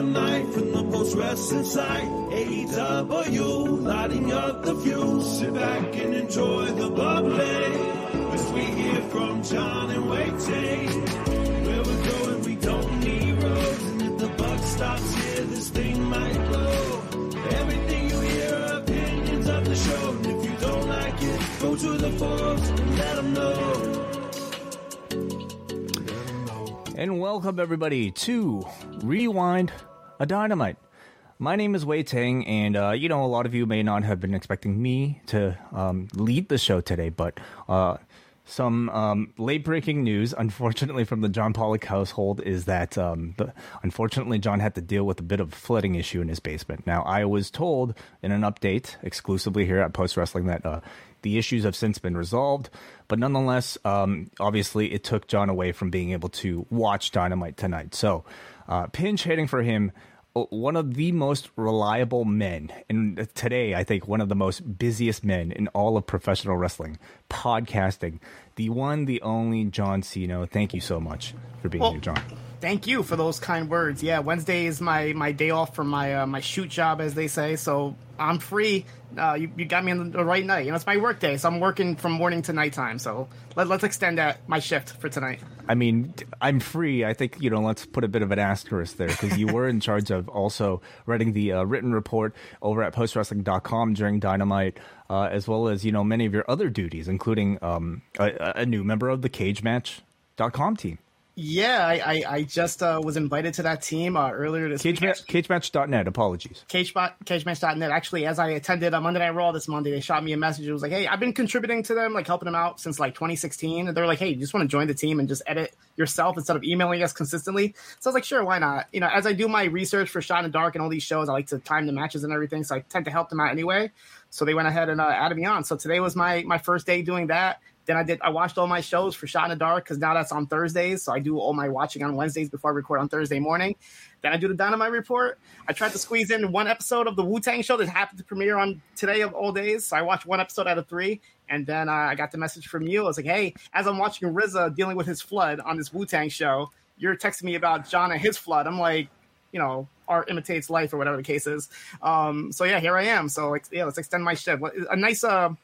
the the. AEW, lighting up the fuse. Sit back and enjoy the. As we hear from John and Where we're going, we don't need roads. And if the buck stops here, this thing might blow. Everything you hear opinions of the show. And if you don't like it, go to the forums and let them know. And welcome everybody to Rewind a Dynamite. My name is Wai Ting, and uh, you know a lot of you may not have been expecting me to um, lead the show today, but uh, some um, late breaking news, unfortunately, from the John Pollock household is that um, the, unfortunately John had to deal with a bit of flooding issue in his basement. Now, I was told in an update exclusively here at Post Wrestling that uh, the issues have since been resolved, but nonetheless, um, obviously, it took John away from being able to watch Dynamite tonight. So, uh, pinch hitting for him Uh, one of the most reliable men, and uh, today I think one of the most busiest men in all of professional wrestling, podcasting, the one, the only John Cino. Thank you so much for being Well, here, John. Thank you for those kind words. Yeah, Wednesday is my my day off from my uh, my shoot job, as they say. So I'm free. Uh, you, you got me on the right night. You know, it's my work day, so I'm working from morning to nighttime. So let, let's extend that my shift for tonight. I mean, I'm free. I think, you know, let's put a bit of an asterisk there because you were in charge of also writing the uh, written report over at postwrestling.com during Dynamite, uh, as well as, you know, many of your other duties, including um, a, a new member of the cagematch.com team. Yeah, I I, I just uh, was invited to that team uh, earlier this Cage week. match, cagematch.net, apologies. Cagebot, CageMatch.net. Actually, as I attended a Monday Night Raw this Monday, they shot me a message. It was like, "Hey, I've been contributing to them, like helping them out since like 2016." And they're like, "Hey, you just want to join the team and just edit yourself instead of emailing us consistently?" So I was like, "Sure, why not?" You know, as I do my research for Shot in the Dark and all these shows, I like to time the matches and everything, so I tend to help them out anyway. So they went ahead and uh, added me on. So today was my my first day doing that. Then I did. I watched all my shows for Shot in the Dark because now that's on Thursdays. So I do all my watching on Wednesdays before I record on Thursday morning. Then I do the Dynamite report. I tried to squeeze in one episode of the Wu Tang show that happened to premiere on today of all days. So I watched one episode out of three, and then uh, I got the message from you. I was like, "Hey, as I'm watching RZA dealing with his flood on this Wu Tang show, you're texting me about John and his flood." I'm like, you know, art imitates life or whatever the case is. Um, so yeah, here I am. So like, yeah, let's extend my. What- A nice uh,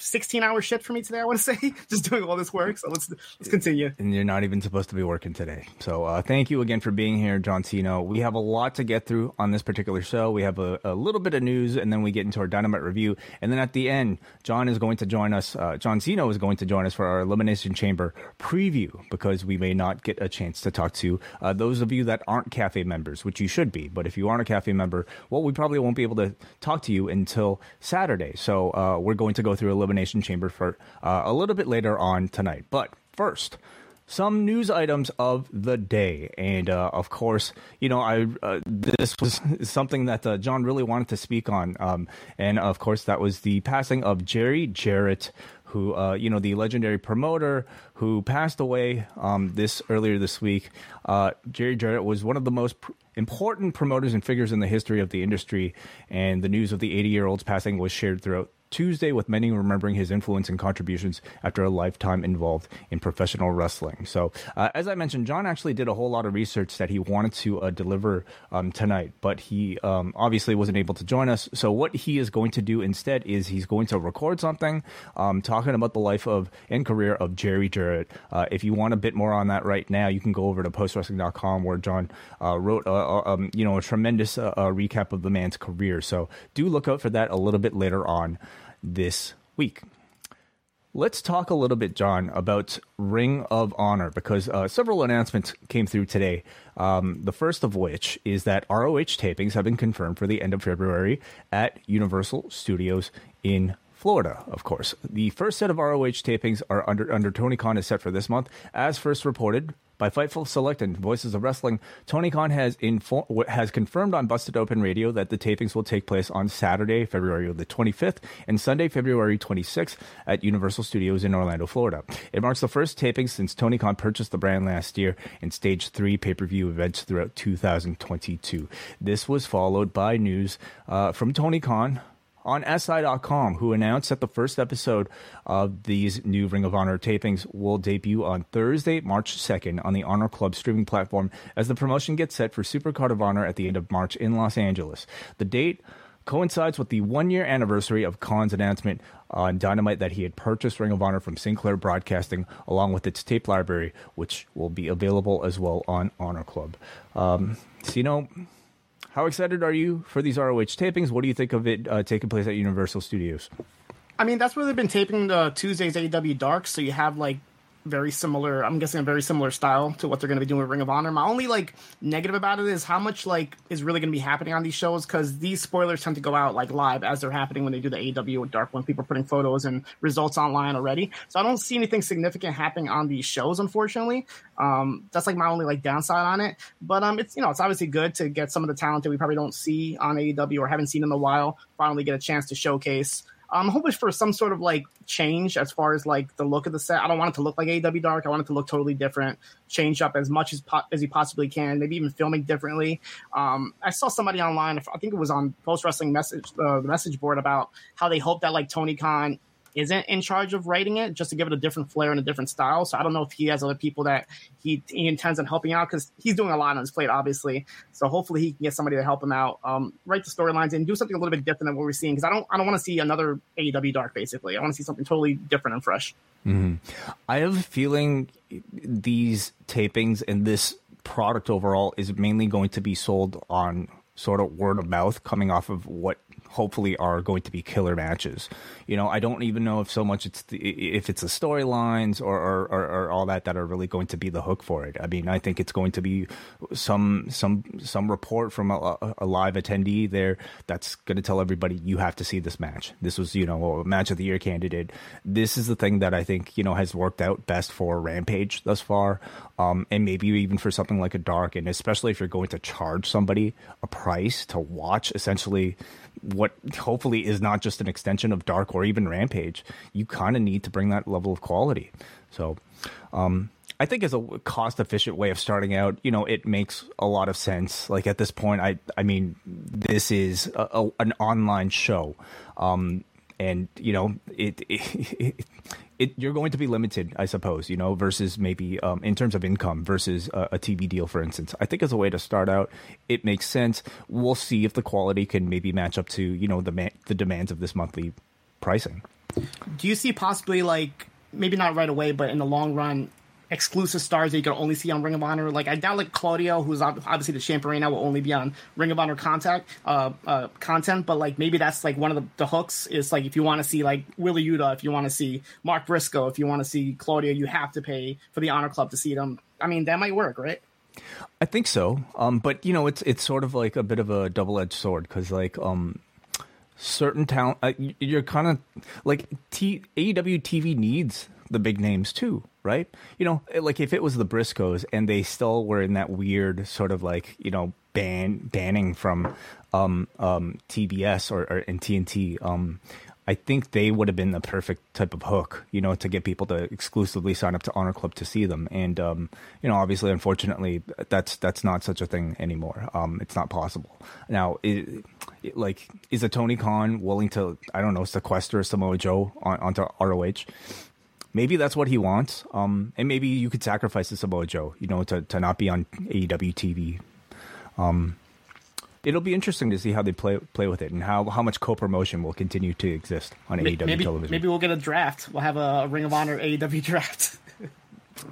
16 hour shift for me today. I want to say just doing all this work. So let's let's continue. and you're not even supposed to be working today. So uh, thank you again for being here, John Cino. We have a lot to get through on this particular show. We have a, a little bit of news, and then we get into our Dynamite review. And then at the end, John is going to join us. Uh, John Cino is going to join us for our Elimination Chamber preview because we may not get a chance to talk to uh, those of you that aren't cafe members, which you should be. But if you aren't a cafe member, well, we probably won't be able to talk to you until Saturday. So uh, we're going to go through Elimination Chamber for uh, a little bit later on tonight. But first, some news items of the day, and uh, of course, you know, I uh, this was something that uh, John really wanted to speak on, um, and of course, that was the passing of Jerry Jarrett, who uh, you know the legendary promoter who passed away um, this earlier this week. Uh, Jerry Jarrett was one of the most pr- important promoters and figures in the history of the industry, and the news of the 80 year old's passing was shared throughout Tuesday, with many remembering his influence and contributions after a lifetime involved in professional wrestling. So, uh, as I mentioned, John actually did a whole lot of research that he wanted to uh, deliver um, tonight, but he um, obviously wasn't able to join us. So, what he is going to do instead is he's going to record something um, talking about the life of and career of Jerry Jarrett. Uh, if you want a bit more on that right now, you can go over to postwrestling.com where John uh, wrote, um, you know, a tremendous uh, recap of the man's career. So, do look out for that a little bit later on this week. Let's talk a little bit, John, about Ring of Honor because uh, several announcements came through today. Um, the first of which is that ROH tapings have been confirmed for the end of February at Universal Studios in Florida, of course. The first set of ROH tapings are under under Tony Khan is set for this month, as first reported by Fightful Select and Voices of Wrestling. Tony Khan has infor- has confirmed on Busted Open Radio that the tapings will take place on Saturday, February the 25th, and Sunday, February 26th, at Universal Studios in Orlando, Florida. It marks the first taping since Tony Khan purchased the brand last year and staged three pay per view events throughout 2022. This was followed by news uh, from Tony Khan on SI.com, who announced that the first episode of these new Ring of Honor tapings will debut on Thursday, March 2nd on the Honor Club streaming platform as the promotion gets set for Supercard of Honor at the end of March in Los Angeles. The date coincides with the one year anniversary of Khan's announcement on Dynamite that he had purchased Ring of Honor from Sinclair Broadcasting along with its tape library, which will be available as well on Honor Club. Um, so, you know, how excited are you for these ROH tapings? What do you think of it uh, taking place at Universal Studios? I mean, that's where they've been taping the Tuesdays AEW Dark, so you have like very similar. I'm guessing a very similar style to what they're going to be doing with Ring of Honor. My only like negative about it is how much like is really going to be happening on these shows because these spoilers tend to go out like live as they're happening when they do the AEW Dark when people putting photos and results online already. So I don't see anything significant happening on these shows, unfortunately. Um, that's like my only like downside on it. But um, it's you know it's obviously good to get some of the talent that we probably don't see on AEW or haven't seen in a while finally get a chance to showcase. I'm hoping for some sort of like change as far as like the look of the set. I don't want it to look like AEW Dark. I want it to look totally different. Change up as much as po- as you possibly can. Maybe even filming differently. Um, I saw somebody online. I think it was on Post Wrestling message uh, the message board about how they hope that like Tony Khan isn't in charge of writing it just to give it a different flair and a different style. So I don't know if he has other people that he, he intends on helping out because he's doing a lot on his plate, obviously. So hopefully he can get somebody to help him out, um, write the storylines and do something a little bit different than what we're seeing. Because I don't I don't want to see another AEW Dark. Basically, I want to see something totally different and fresh. Mm-hmm. I have a feeling these tapings and this product overall is mainly going to be sold on sort of word of mouth coming off of what hopefully are going to be killer matches. You know, I don't even know if so much it's the, if it's the storylines or, or, or, or, all that that are really going to be the hook for it. I mean, I think it's going to be some some some report from a, a live attendee there that's going to tell everybody you have to see this match. This was you know a match of the year candidate. This is the thing that I think you know has worked out best for Rampage thus far, um, and maybe even for something like a Dark, and especially if you're going to charge somebody a price to watch essentially what hopefully is not just an extension of Dark or even Rampage, you kind of need to bring that level of quality. So, um, I think as a cost efficient way of starting out, you know, it makes a lot of sense. Like at this point, I, I mean, this is a, a, an online show. Um, and you know it, it, it, you're going to be limited i suppose you know versus maybe um, in terms of income versus a, a, tv deal for instance. I think as a way to start out it makes sense. We'll see if the quality can maybe match up to you know the man, the demands of this monthly pricing. Do you see possibly like maybe not right away but in the long run exclusive stars that you can only see on Ring of Honor. Like I doubt like Claudio, who's obviously the champion right now, will only be on Ring of Honor contact uh, uh, content. But like maybe that's like one of the, the hooks is like if you want to see like Wheeler Yuta, if you want to see Mark Briscoe, if you want to see Claudio, you have to pay for the Honor Club to see them. I mean that might work, right? I think so. Um, but you know, it's it's sort of like a bit of a double edged sword because like um certain talent uh, you're kind of like T- AEW TV needs the big names too, right? You know, like if it was the Briscoes and they still were in that weird sort of like you know ban banning from um, um, TBS or, or in TNT. Um, I think they would have been the perfect type of hook, you know, to get people to exclusively sign up to Honor Club to see them. And um, you know, obviously, unfortunately, that's that's not such a thing anymore. Um, it's not possible now. It, it, like, is a Tony Khan willing to, I don't know, sequester Samoa Joe on, onto ROH? Maybe that's what he wants. Um, and maybe you could sacrifice the Samoa Joe, you know, to to not be on AEW TV. Um, it'll be interesting to see how they play play with it and how, how much co promotion will continue to exist on Maybe, AEW television. maybe we'll get a draft. We'll have a Ring of Honor AEW draft.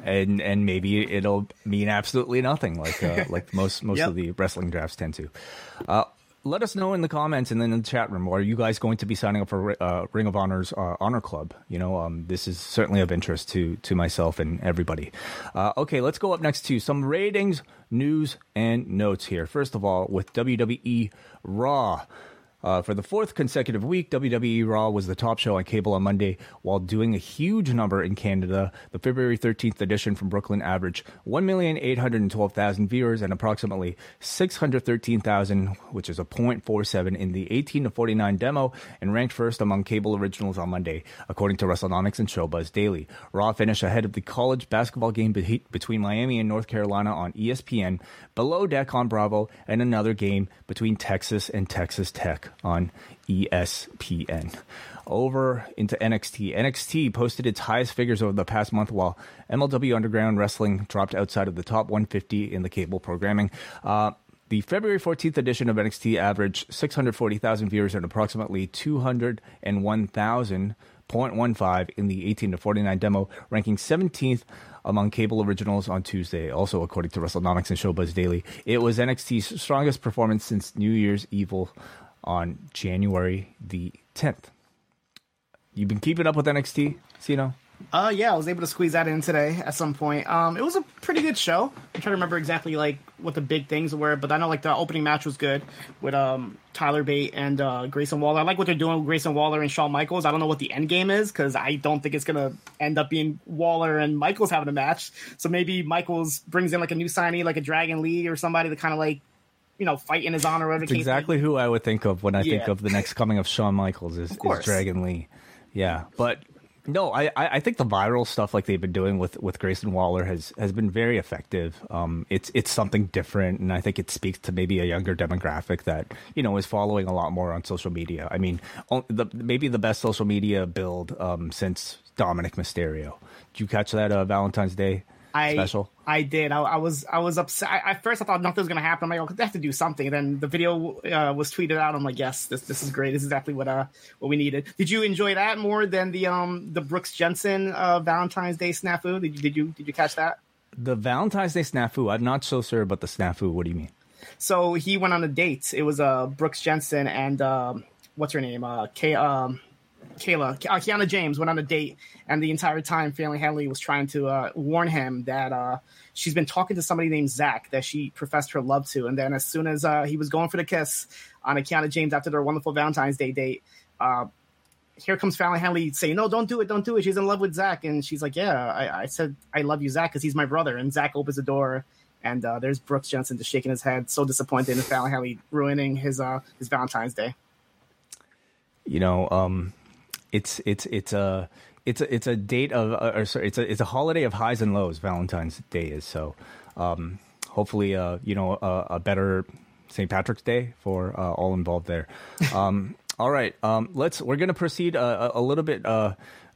and and maybe it'll mean absolutely nothing, like uh, like most most Yep. of the wrestling drafts tend to. Uh, let us know in the comments and then in the chat room. Are you guys going to be signing up for uh, Ring of Honor's uh, Honor Club? You know, um, this is certainly of interest to to myself and everybody. Uh, okay, let's go up next to some ratings, news, and notes here. First of all, with WWE Raw. Uh, for the fourth consecutive week, WWE Raw was the top show on cable on Monday, while doing a huge number in Canada. The February 13th edition from Brooklyn averaged 1,812,000 viewers and approximately 613,000, which is a 0.47 in the 18 to 49 demo, and ranked first among cable originals on Monday, according to WrestleNomics and Showbuzz Daily. Raw finished ahead of the college basketball game be- between Miami and North Carolina on ESPN, below deck on Bravo, and another game between Texas and Texas Tech on ESPN. Over into NXT. NXT posted its highest figures over the past month, while MLW Underground Wrestling dropped outside of the top 150 in the cable programming. Uh, the February 14th edition of NXT averaged 640,000 viewers and approximately 201,000.15 in the 18 to 49 demo, ranking 17th among cable originals on Tuesday. Also, according to WrestleNomics and Showbuzz Daily, it was NXT's strongest performance since New Year's Evil on January the 10th. You've been keeping up with NXT, Sino? Uh, yeah, I was able to squeeze that in today at some point. Um, it was a pretty good show. I'm trying to remember exactly like what the big things were, but I know like the opening match was good with um Tyler Bate and uh, Grayson Waller. I like what they're doing with Grayson Waller and Shawn Michaels. I don't know what the end game is because I don't think it's gonna end up being Waller and Michaels having a match. So maybe Michaels brings in like a new signee, like a Dragon Lee or somebody to kind of like you know fight in his honor. It's the case may exactly who I would think of when I think of the next coming of Shawn Michaels is, is. Dragon Lee. Yeah, but no, I, I I think the viral stuff like they've been doing with, with Grayson Waller has, has been very effective. Um, it's it's something different, and I think it speaks to maybe a younger demographic that you know is following a lot more on social media. I mean, the, maybe the best social media build um, since Dominik Mysterio. Did you catch that uh, Valentine's Day I, special? I did. I, I was I was upset. I, at first, I thought nothing was gonna happen. I'm like, oh, they have to do something. And then the video uh, was tweeted out. I'm like, yes, this this is great. This is exactly what uh what we needed. Did you enjoy that more than the um the Brooks Jensen uh, Valentine's Day snafu? Did you did you did you catch that? The Valentine's Day snafu. I'm not so sure about the snafu. What do you mean? So he went on a date. It was uh Brooks Jensen and um what's her name uh Kay um. Kayla, uh, Kiana James went on a date, and the entire time, Fallon Henley was trying to uh, warn him that uh, she's been talking to somebody named Zach that she professed her love to. And then, as soon as uh, he was going for the kiss on Kiana James after their wonderful Valentine's Day date, uh, here comes Fallon Henley saying, "No, don't do it, don't do it." She's in love with Zach, and she's like, "Yeah, I, I said I love you, Zach, because he's my brother." And Zach opens the door, and uh, there's Brooks Jensen just shaking his head, so disappointed in Fallon Henley ruining his uh, his Valentine's Day. you know um it's it's it's a it's a it's a date of uh, or sorry it's a it's a holiday of highs and lows valentine's day is. So um hopefully uh you know a, a better st patrick's day for uh, all involved there. Um all right um let's we're gonna proceed uh, a, a little bit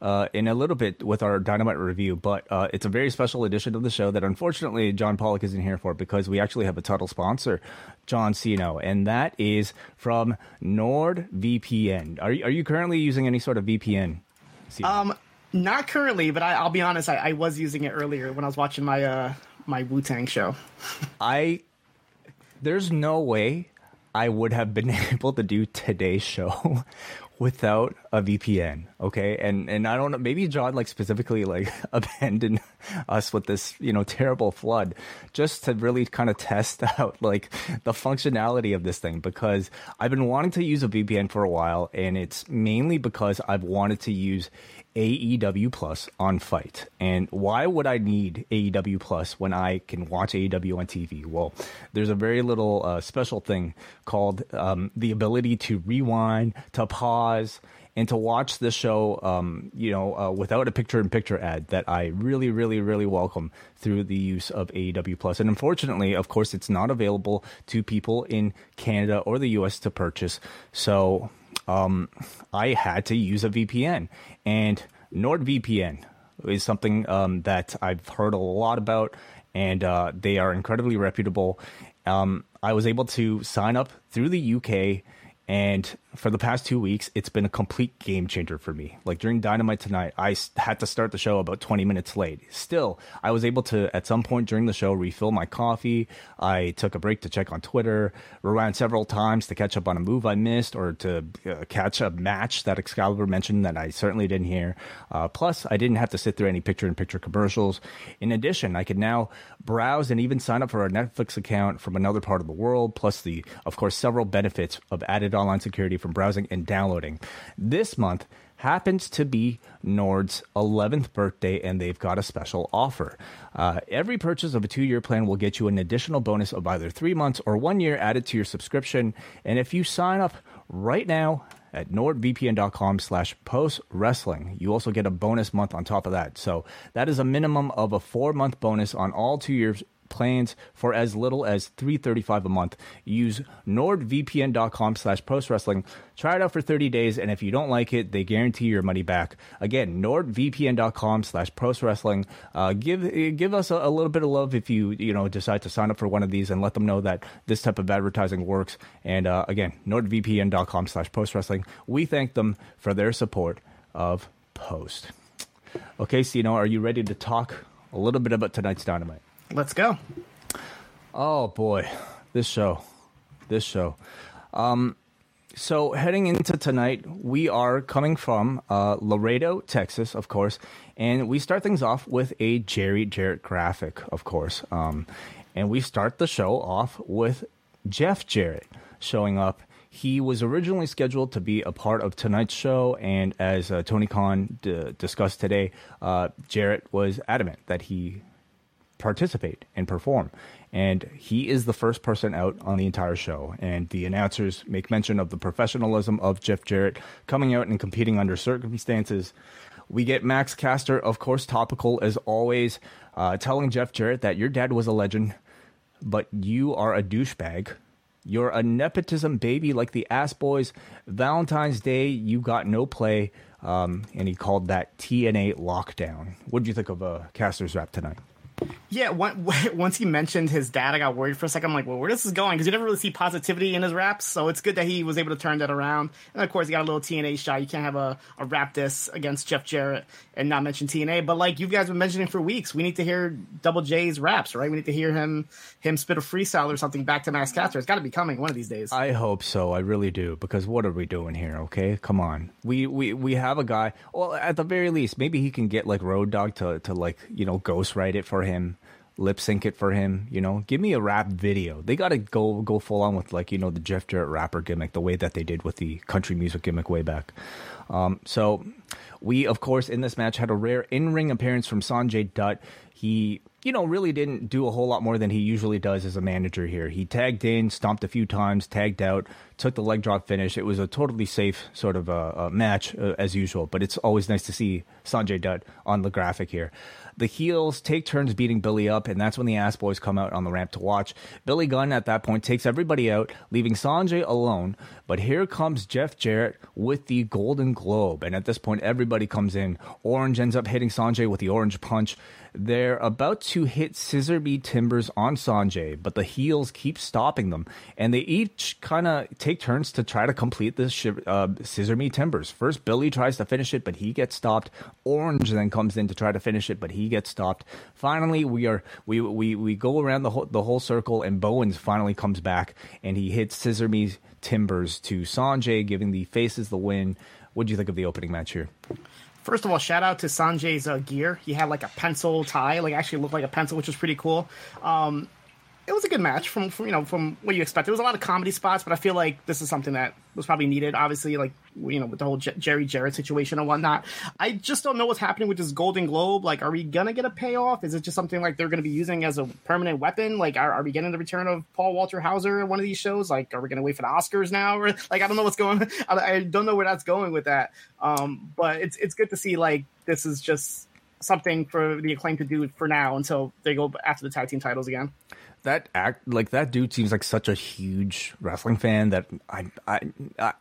uh in a little bit with our dynamite review, but uh, it's a very special edition of the show that unfortunately John Pollock isn't here for because we actually have a title sponsor, John Cino, and that is from NordVPN. Are you, are you currently using any sort of VPN? Cino? Um, not currently, but I, I'll be honest, I, I was using it earlier when I was watching my uh my Wu Tang show. I there's no way I would have been able to do today's show without a VPN. Okay, and and I don't know, maybe John like specifically like abandoned us with this you know terrible flood just to really kind of test out like the functionality of this thing because I've been wanting to use a VPN for a while, and it's mainly because I've wanted to use AEW Plus on Fight. And why would I need AEW Plus when I can watch AEW on TV? Well, there's a very little uh, special thing called um, the ability to rewind, to pause, and to watch the show, um, you know, uh, without a picture-in-picture ad that I really, really, really welcome through the use of AEW Plus. And unfortunately, of course, it's not available to people in Canada or the US to purchase. So um, I had to use a VPN, and NordVPN is something um, that I've heard a lot about, and uh, they are incredibly reputable. Um, I was able to sign up through the UK and for the past two weeks, it's been a complete game changer for me. Like during Dynamite tonight, I had to start the show about 20 minutes late. Still, I was able to, at some point during the show, refill my coffee. I took a break to check on Twitter, rewound several times to catch up on a move I missed or to uh, catch a match that Excalibur mentioned that I certainly didn't hear. Uh, plus, I didn't have to sit through any picture in picture commercials. In addition, I could now browse and even sign up for a Netflix account from another part of the world, plus the, of course, several benefits of added online security from browsing and downloading. This month happens to be Nord's 11th birthday, and they've got a special offer. Uh, every purchase of a two year plan will get you an additional bonus of either three months or one year added to your subscription. And if you sign up right now, at nordvpn.com slash post wrestling. You also get a bonus month on top of that. So that is a minimum of a four month bonus on all two years plans for as little as 335 a month. Use nordvpn.com slash postwrestling. Try it out for 30 days, and if you don't like it, they guarantee your money back. Again, nordvpn.com slash postwrestling. Uh, give give us a, a, little bit of love if you you know decide to sign up for one of these and let them know that this type of advertising works. And uh, again, nordvpn.com slash postwrestling. We thank them for their support of Post. Okay, know, are you ready to talk a little bit about tonight's Dynamite? Let's go. Oh boy, this show, this show. Um, so heading into tonight, we are coming from uh, Laredo, Texas, of course, and we start things off with a Jerry Jarrett graphic, of course, um, and we start the show off with Jeff Jarrett showing up. He was originally scheduled to be a part of tonight's show, and as uh, Tony Khan d- discussed today, uh, Jarrett was adamant that he participate and perform. And he is the first person out on the entire show. And the announcers make mention of the professionalism of Jeff Jarrett coming out and competing under circumstances. We get Max Caster, of course, topical as always, uh, telling Jeff Jarrett that your dad was a legend, but you are a douchebag. You're a nepotism baby like the Ass Boys. Valentine's Day, you got no play. Um, and he called that TNA lockdown. What do you think of uh, Caster's rap tonight? Yeah, once he mentioned his dad, I got worried for a second. I'm like, well, where this is going? Because you never really see positivity in his raps, so it's good that he was able to turn that around. And of course, he got a little TNA shot. You can't have a, a rap diss against Jeff Jarrett and not mention TNA. But like you guys have been mentioning for weeks, we need to hear Double J's raps, right? We need to hear him him spit a freestyle or something back to Max Caster. It's got to be coming one of these days. I hope so. I really do. Because what are we doing here? Okay, come on. We we we have a guy. Well, at the very least, maybe he can get like Road Dog to to like you know ghostwrite it for him lip sync it for him. You know, give me a rap video. They got to go go full on with like you know the Jeff Jarrett rapper gimmick, the way that they did with the country music gimmick way back. Um, so we of course in this match had a rare in ring appearance from Sanjay Dutt. He you know, really didn't do a whole lot more than he usually does as a manager here. He tagged in, stomped a few times, tagged out, took the leg drop finish. It was a totally safe sort of a, a match uh, as usual, but it's always nice to see Sanjay Dutt on the graphic here. The heels take turns beating Billy up, and that's when the ass boys come out on the ramp to watch. Billy Gunn at that point takes everybody out, leaving Sanjay alone. But here comes Jeff Jarrett with the Golden Globe, and at this point, everybody comes in. Orange ends up hitting Sanjay with the orange punch. They're about to hit Scissor Me Timbers on Sanjay, but the heels keep stopping them, and they each kind of take turns to try to complete this shi- uh, Scissor Me Timbers. First, Billy tries to finish it, but he gets stopped. Orange then comes in to try to finish it, but he gets stopped. Finally, we are we we we go around the whole the whole circle, and Bowens finally comes back and he hits Scissor Me Timbers to Sanjay, giving the faces the win. What do you think of the opening match here? First of all, shout out to Sanjay's uh, gear. He had like a pencil tie, like actually looked like a pencil, which was pretty cool. Um, it was a good match from, from you know from what you expect. There was a lot of comedy spots, but I feel like this is something that was probably needed. Obviously, like you know with the whole J- Jerry Jarrett situation and whatnot. I just don't know what's happening with this Golden Globe. Like, are we gonna get a payoff? Is it just something like they're gonna be using as a permanent weapon? Like, are, are we getting the return of Paul Walter Hauser in one of these shows? Like, are we gonna wait for the Oscars now? Or like, I don't know what's going. I, I don't know where that's going with that. Um, but it's it's good to see like this is just something for the Acclaimed to do for now until they go after the tag team titles again. that act like that dude seems like such a huge wrestling fan that I I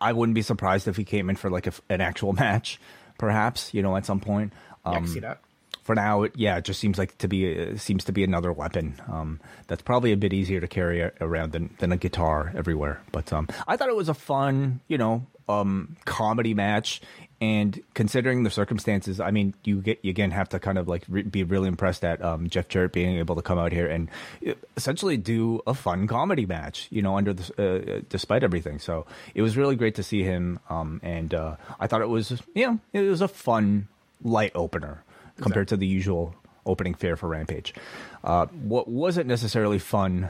I- wouldn't be surprised if he came in for like a, an actual match, perhaps you know at some point. Yeah, I Um, see that. for now, it, yeah, it just seems like to be uh, seems to be another weapon. Um, that's probably a bit easier to carry a- around than, than a guitar everywhere. But um, I thought it was a fun, you know, um, comedy match. And considering the circumstances, I mean, you get you again have to kind of like re- be really impressed at um, Jeff Jarrett being able to come out here and uh, essentially do a fun comedy match, you know, under the uh, despite everything. So it was really great to see him, um, and uh, I thought it was, you know, it was a fun light opener compared to the usual opening fare for Rampage. Uh, what wasn't necessarily fun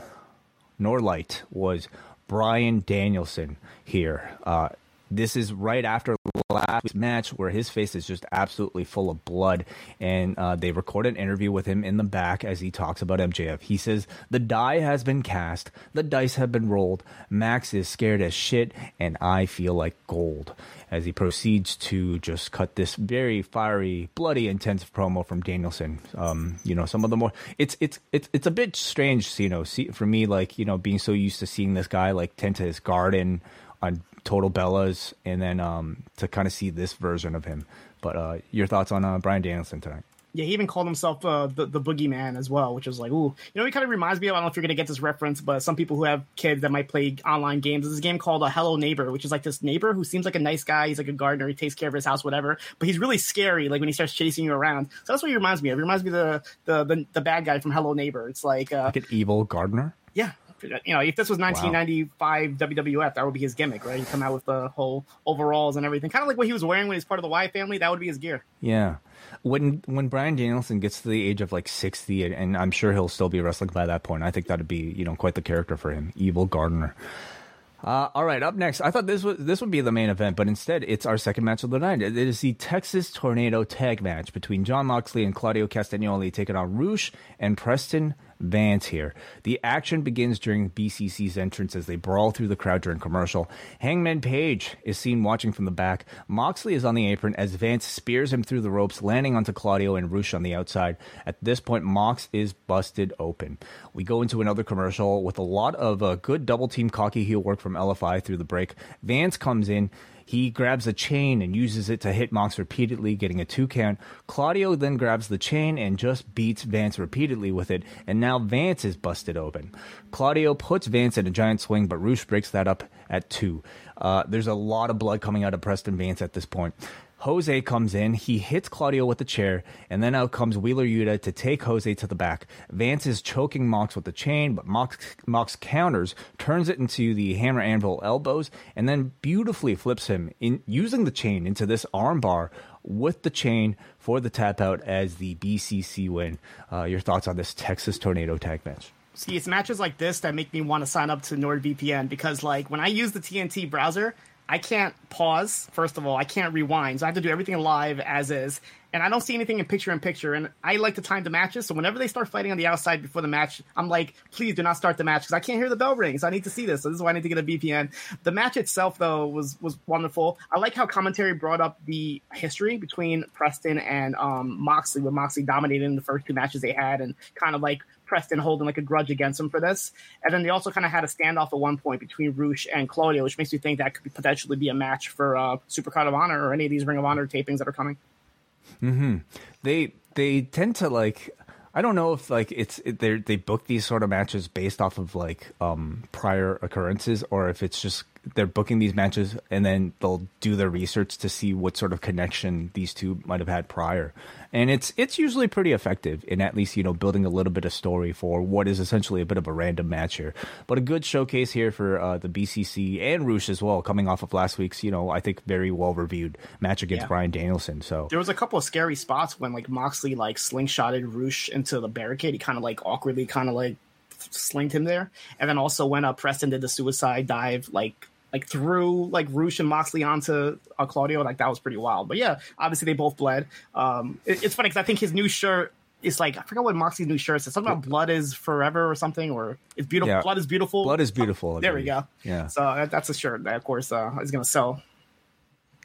nor light was Bryan Danielson here. Uh, this is right after last match where his face is just absolutely full of blood, and uh, they record an interview with him in the back as he talks about MJF. He says the die has been cast, the dice have been rolled. Max is scared as shit, and I feel like gold. As he proceeds to just cut this very fiery, bloody, intense promo from Danielson. Um, you know, some of the more it's it's it's it's a bit strange, you know, see, for me, like you know, being so used to seeing this guy like tend to his garden on Total Bellas, and then um, to kind of see this version of him. But uh, your thoughts on uh, Bryan Danielson tonight? Yeah, he even called himself uh, the the boogeyman as well, which is like, ooh, you know, he kind of reminds me of. I don't know if you're gonna get this reference, but some people who have kids that might play online games. There's this game called a Hello Neighbor, which is like this neighbor who seems like a nice guy. He's like a gardener. He takes care of his house, whatever. But he's really scary, like when he starts chasing you around. So that's what he reminds me of. He reminds me of the the the, the bad guy from Hello Neighbor. It's like, uh, Like an evil gardener? yeah. You know, if this was 1995 WWF, that would be his gimmick, right? He'd come out with the whole overalls and everything, kind of like what he was wearing when he's part of the Wyatt family. That would be his gear. Yeah. When when Bryan Danielson gets to the age of like sixty, and, and I'm sure he'll still be wrestling by that point, I think that'd be you know quite the character for him, evil gardener. Uh, all right, up next, I thought this was this would be the main event, but instead it's our second match of the night. It is the Texas Tornado Tag Match between Jon Moxley and Claudio Castagnoli taking on Rush and Preston Vance here. The action begins during BCC's entrance as they brawl through the crowd during commercial. Hangman Page is seen watching from the back. Moxley is on the apron as Vance spears him through the ropes, landing onto Claudio and Rush on the outside. At this point, Mox is busted open. We go into another commercial with a lot of uh, good double team cocky heel work from LFI through the break. Vance comes in. He grabs a chain and uses it to hit Mox repeatedly, getting a two count. Claudio then grabs the chain and just beats Vance repeatedly with it, and now Vance is busted open. Claudio puts Vance in a giant swing, but Rush breaks that up at two. Uh, there's a lot of blood coming out of Preston Vance at this point. Jose comes in, he hits Claudio with the chair, and then out comes Wheeler Yuta to take Jose to the back. Vance is choking Mox with the chain, but Mox, Mox counters, turns it into the hammer anvil elbows, and then beautifully flips him in using the chain into this armbar with the chain for the tap out as the BCC win. Uh, your thoughts on this Texas Tornado tag match? See, it's matches like this that make me want to sign up to NordVPN because, like, when I use the TNT browser, I can't pause. First of all, I can't rewind, so I have to do everything live as is. And I don't see anything in picture in picture. And I like to time the matches, so whenever they start fighting on the outside before the match, I'm like, please do not start the match because I can't hear the bell ring. So I need to see this. So this is why I need to get a VPN. The match itself, though, was was wonderful. I like how commentary brought up the history between Preston and um, Moxley, with Moxley dominating the first two matches they had, and kind of like Preston holding like a grudge against him for this. And then they also kind of had a standoff at one point between Rush and Claudio, which makes me think that could be potentially be a match for uh, Supercard of Honor or any of these Ring of Honor tapings that are coming. They they tend to like I don't know if like it's it, they they book these sort of matches based off of like um prior occurrences or if it's just they're booking these matches and then they'll do their research to see what sort of connection these two might have had prior. And it's it's usually pretty effective in at least, you know, building a little bit of story for what is essentially a bit of a random match here. But a good showcase here for uh, the BCC and Rush as well, coming off of last week's, you know, I think very well reviewed match against Yeah. Bryan Danielson. So There was a couple of scary spots when like Moxley like slingshotted Rush into the barricade. He kind of like awkwardly kind of like slinged him there, and then also when uh, Preston did the suicide dive like like threw like Rush and Moxley onto uh, Claudio. Like that was pretty wild. But yeah, obviously they both bled. Um, it- it's funny because I think his new shirt. is like I forgot what Moxley's new shirt says. Something about blood is forever or something, or it's beautiful. Yeah. Blood is beautiful. blood is beautiful. I There we go. Yeah. So uh, that's a shirt that, of course, uh, is gonna sell.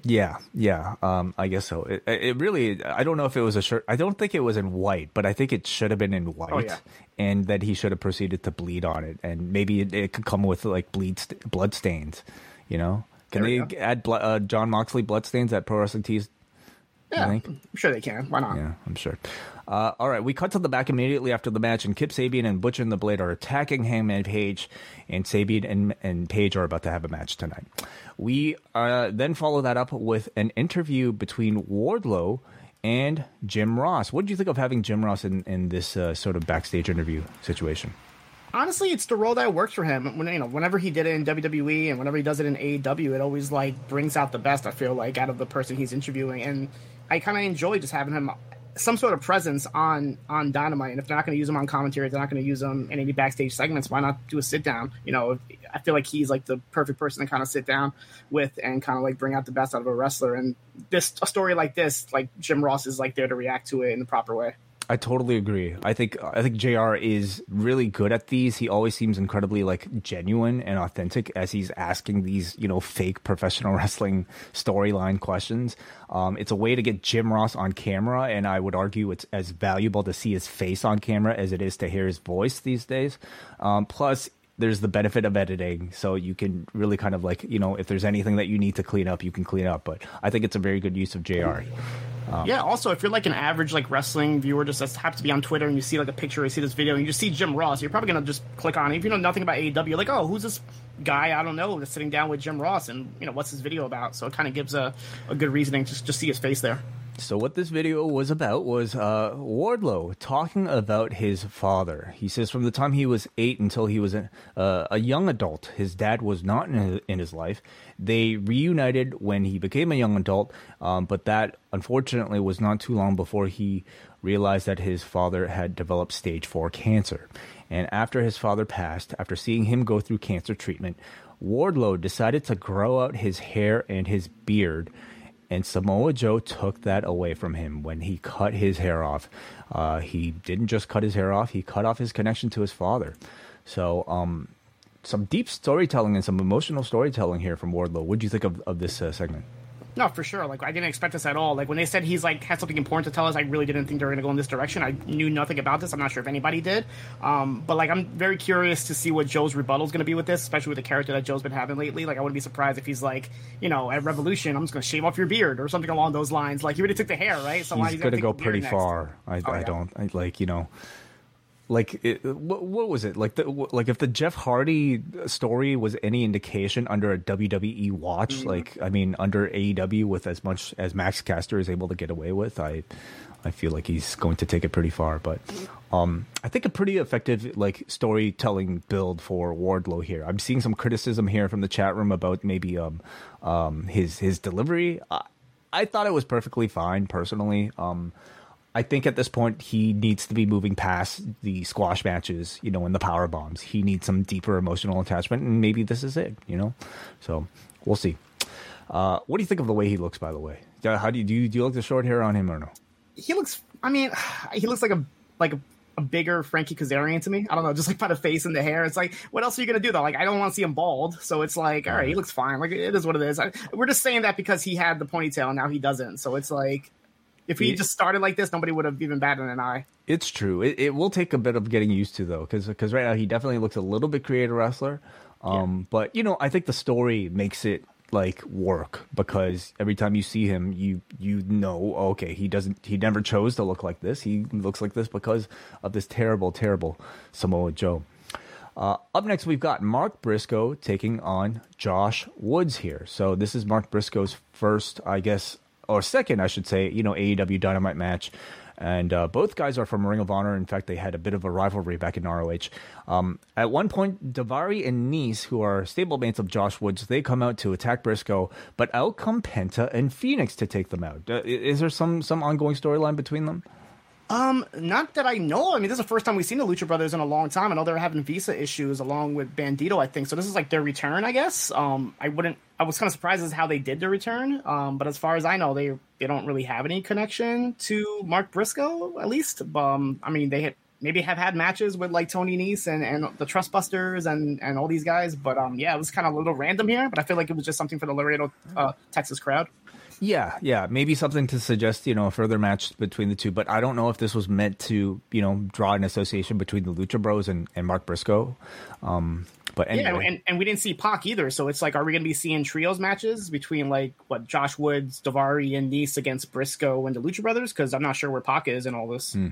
Yeah, yeah. Um, I guess so. It, it really. I don't know if it was a shirt. I don't think it was in white, but I think it should have been in white, Oh, yeah. and that he should have proceeded to bleed on it, and maybe it, it could come with like bleed st- blood stains. You know, can they go. add blo- uh, Jon Moxley blood stains at Pro Wrestling Tees? Yeah, think? I'm sure they can. Why not? Yeah, I'm sure. Uh, all right, we cut to the back immediately after the match, and Kip Sabian and Butcher and the Blade are attacking Hangman Page, and Sabian and, and Page are about to have a match tonight. We uh, then follow that up with an interview between Wardlow and Jim Ross. What did you think of having Jim Ross in, in this uh, sort of backstage interview situation? honestly, it's the role that works for him. When you know, whenever he did it in WWE and whenever he does it in AEW, it always like brings out the best. I feel like out of the person he's interviewing, and I kind of enjoy just having him some sort of presence on on Dynamite. And if they're not going to use him on commentary, they're not going to use him in any backstage segments. Why not do a sit down? You know, I feel like he's like the perfect person to kind of sit down with and kind of like bring out the best out of a wrestler. And this a story like this, like Jim Ross is like there to react to it in the proper way. I totally agree. I think I think Jr. is really good at these. He always seems incredibly like genuine and authentic as he's asking these you know fake professional wrestling storyline questions. Um, it's a way to get Jim Ross on camera, and I would argue it's as valuable to see his face on camera as it is to hear his voice these days. Um, plus. There's the benefit of editing, so you can really kind of like, you know, if there's anything that you need to clean up, you can clean up. But I think it's a very good use of JR. Um, yeah. Also, if you're like an average like wrestling viewer, just that happens to be on Twitter, and you see like a picture, you see this video, and you just see Jim Ross, you're probably gonna just click on it. If you know nothing about AEW, like, oh, who's this guy? I don't know. That's sitting down with Jim Ross, and you know what's his video about? So it kind of gives a, a good reasoning to just just see his face there. So what this video was about was uh, Wardlow talking about his father. He says from the time he was eight until he was a, uh, a young adult, his dad was not in his, in his life. They reunited when he became a young adult, um, but that unfortunately was not too long before he realized that his father had developed stage four cancer. And after his father passed, after seeing him go through cancer treatment, Wardlow decided to grow out his hair and his beard and Samoa Joe took that away from him when he cut his hair off. Uh, he didn't just cut his hair off; he cut off his connection to his father. So, um, some deep storytelling and some emotional storytelling here from Wardlow. What do you think of, of this uh, segment? No, for sure. Like I didn't expect this at all. Like when they said he's like had something important to tell us, I really didn't think they were going to go in this direction. I knew nothing about this. I'm not sure if anybody did. Um, but like I'm very curious to see what Joe's rebuttal is going to be with this, especially with the character that Joe's been having lately. Like I wouldn't be surprised if he's like, you know, at Revolution, I'm just going to shave off your beard or something along those lines. Like he already took the hair, right? So why He's he's going to go pretty far. I, Oh, I yeah. don't I, like you know. Like it, what, what was it like? The like if the Jeff Hardy story was any indication under a WWE watch, Mm-hmm. like I mean under AEW with as much as Max Caster is able to get away with, I I feel like he's going to take it pretty far. But um, I think a pretty effective like storytelling build for Wardlow here. I'm seeing some criticism here from the chat room about maybe um um his his delivery. I, I thought it was perfectly fine personally. Um, I think at this point he needs to be moving past the squash matches, you know, and the power bombs. He needs some deeper emotional attachment, and maybe this is it, you know. So we'll see. Uh, what do you think of the way he looks? By the way, how do you do? You, do you like the short hair on him or no? He looks. I mean, he looks like a like a, a bigger Frankie Kazarian to me. I don't know, just like by the face and the hair. It's like, what else are you gonna do though? Like, I don't want to see him bald, so it's like, all right, he looks fine. Like, it is what it is. I, we're just saying that because he had the ponytail and now he doesn't. So it's like, if he Yeah. just started like this, nobody would have even batted an eye. It's true. It, it will take a bit of getting used to though, because because right now he definitely looks a little bit creative wrestler. Um, But you know, I think the story makes it like work because every time you see him, you you know, okay, he doesn't, he never chose to look like this. He looks like this because of this terrible, terrible Samoa Joe. Uh, up next, we've got Mark Briscoe taking on Josh Woods here. So this is Mark Briscoe's first, I guess, or second, I should say, you know, AEW Dynamite match. And uh, both guys are from Ring of Honor. In fact, they had a bit of a rivalry back in ROH. Um, at one point, Daivari and Nese, who are stablemates of Josh Woods, they come out to attack Briscoe, but out come Penta and Fenix to take them out. Uh, is there some some ongoing storyline between them? Um, not that I know. I mean, this is the first time we've seen the Lucha Brothers in a long time. I know they're having visa issues along with Bandito, I think. So this is like their return, I guess. Um, I wouldn't. I was kind of surprised as how they did their return. Um, but as far as I know, they they don't really have any connection to Mark Briscoe, at least. Um, I mean, they had maybe have had matches with like Tony Nese and, and the Trustbusters and and all these guys. But um, yeah, it was kind of a little random here. But I feel like it was just something for the Laredo, uh, Texas crowd. Yeah, yeah, maybe something to suggest, you know, a further match between the two. But I don't know if this was meant to, you know, draw an association between the Lucha Bros and, and Mark Briscoe. Um, but anyway. yeah, and, and we didn't see Pac either. So it's like, are we going to be seeing trios matches between like what Josh Woods, Daivari, and Nese against Briscoe and the Lucha Brothers? Because I'm not sure where Pac is in all this. Hmm.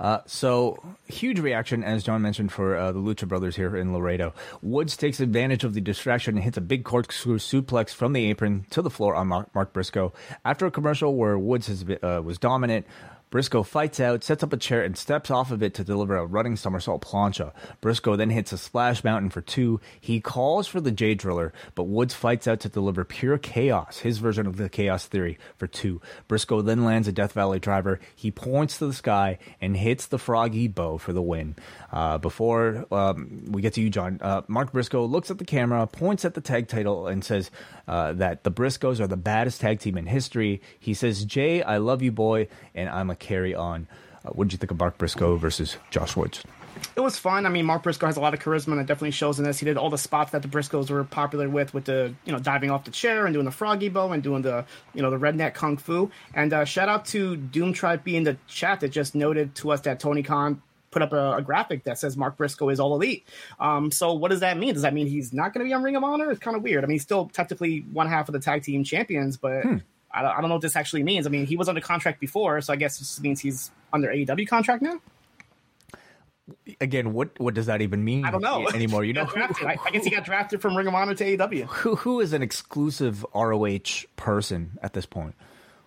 Uh, so huge reaction, as John mentioned, for uh, the Lucha Brothers here in Laredo. Woods takes advantage of the distraction and hits a big corkscrew suplex from the apron to the floor on Mark, Mark Briscoe. After a commercial where Woods has, uh, was dominant, Briscoe fights out, sets up a chair, and steps off of it to deliver a running somersault plancha. Briscoe then hits a splash mountain for two. He calls for the J Driller, but Woods fights out to deliver pure chaos, his version of the chaos theory, for two. Briscoe then lands a Death Valley driver. He points to the sky and hits the froggy bow for the win. Uh, before um, we get to you, John, uh, Mark Briscoe looks at the camera, points at the tag title, and says uh, that the Briscoes are the baddest tag team in history. He says, Jay, I love you, boy, and I'm a carry on. Uh, what did you think of Mark Briscoe versus Josh Woods? It was fun. I mean, Mark Briscoe has a lot of charisma, and it definitely shows in this. He did all the spots that the Briscoes were popular with, with the you know diving off the chair and doing the froggy bow and doing the you know the redneck kung fu. And uh, shout out to Doom Tribe in the chat that just noted to us that Tony Khan put up a, a, graphic that says Mark Briscoe is all elite. Um, so what does that mean? Does that mean he's not going to be on Ring of Honor? It's kind of weird. I mean, he's still technically one half of the tag team champions, but hmm. I, don't, I, don't, know what this actually means. I mean, he was under contract before, so I guess this means he's under AEW contract now. Again, what what does that even mean? I don't know anymore. You know, I, I, guess he got drafted from Ring of Honor to AEW. Who who is an exclusive ROH person at this point?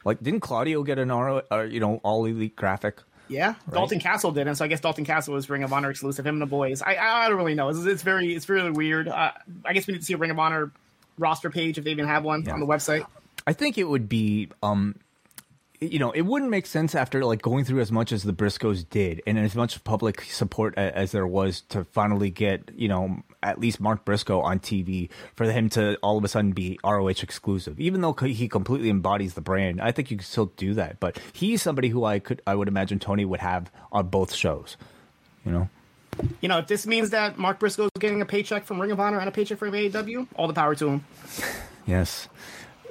Like, didn't Claudio get an ROH, uh, you know, all elite graphic? Yeah, right? Dalton Castle did, and so I guess Dalton Castle was Ring of Honor exclusive. Him and the boys. I I don't really know. It's, it's very it's really weird. Uh, I guess we need to see a Ring of Honor roster page if they even have one yeah. on the website. I think it would be um you know, it wouldn't make sense after like going through as much as the Briscoes did and as much public support as there was to finally get, you know, at least Mark Briscoe on TV for him to all of a sudden be ROH exclusive. Even though he completely embodies the brand, I think you can still do that. But he's somebody who I could, I would imagine Tony would have on both shows, you know? You know, if this means that Mark Briscoe is getting a paycheck from Ring of Honor and a paycheck from AEW, all the power to him. yes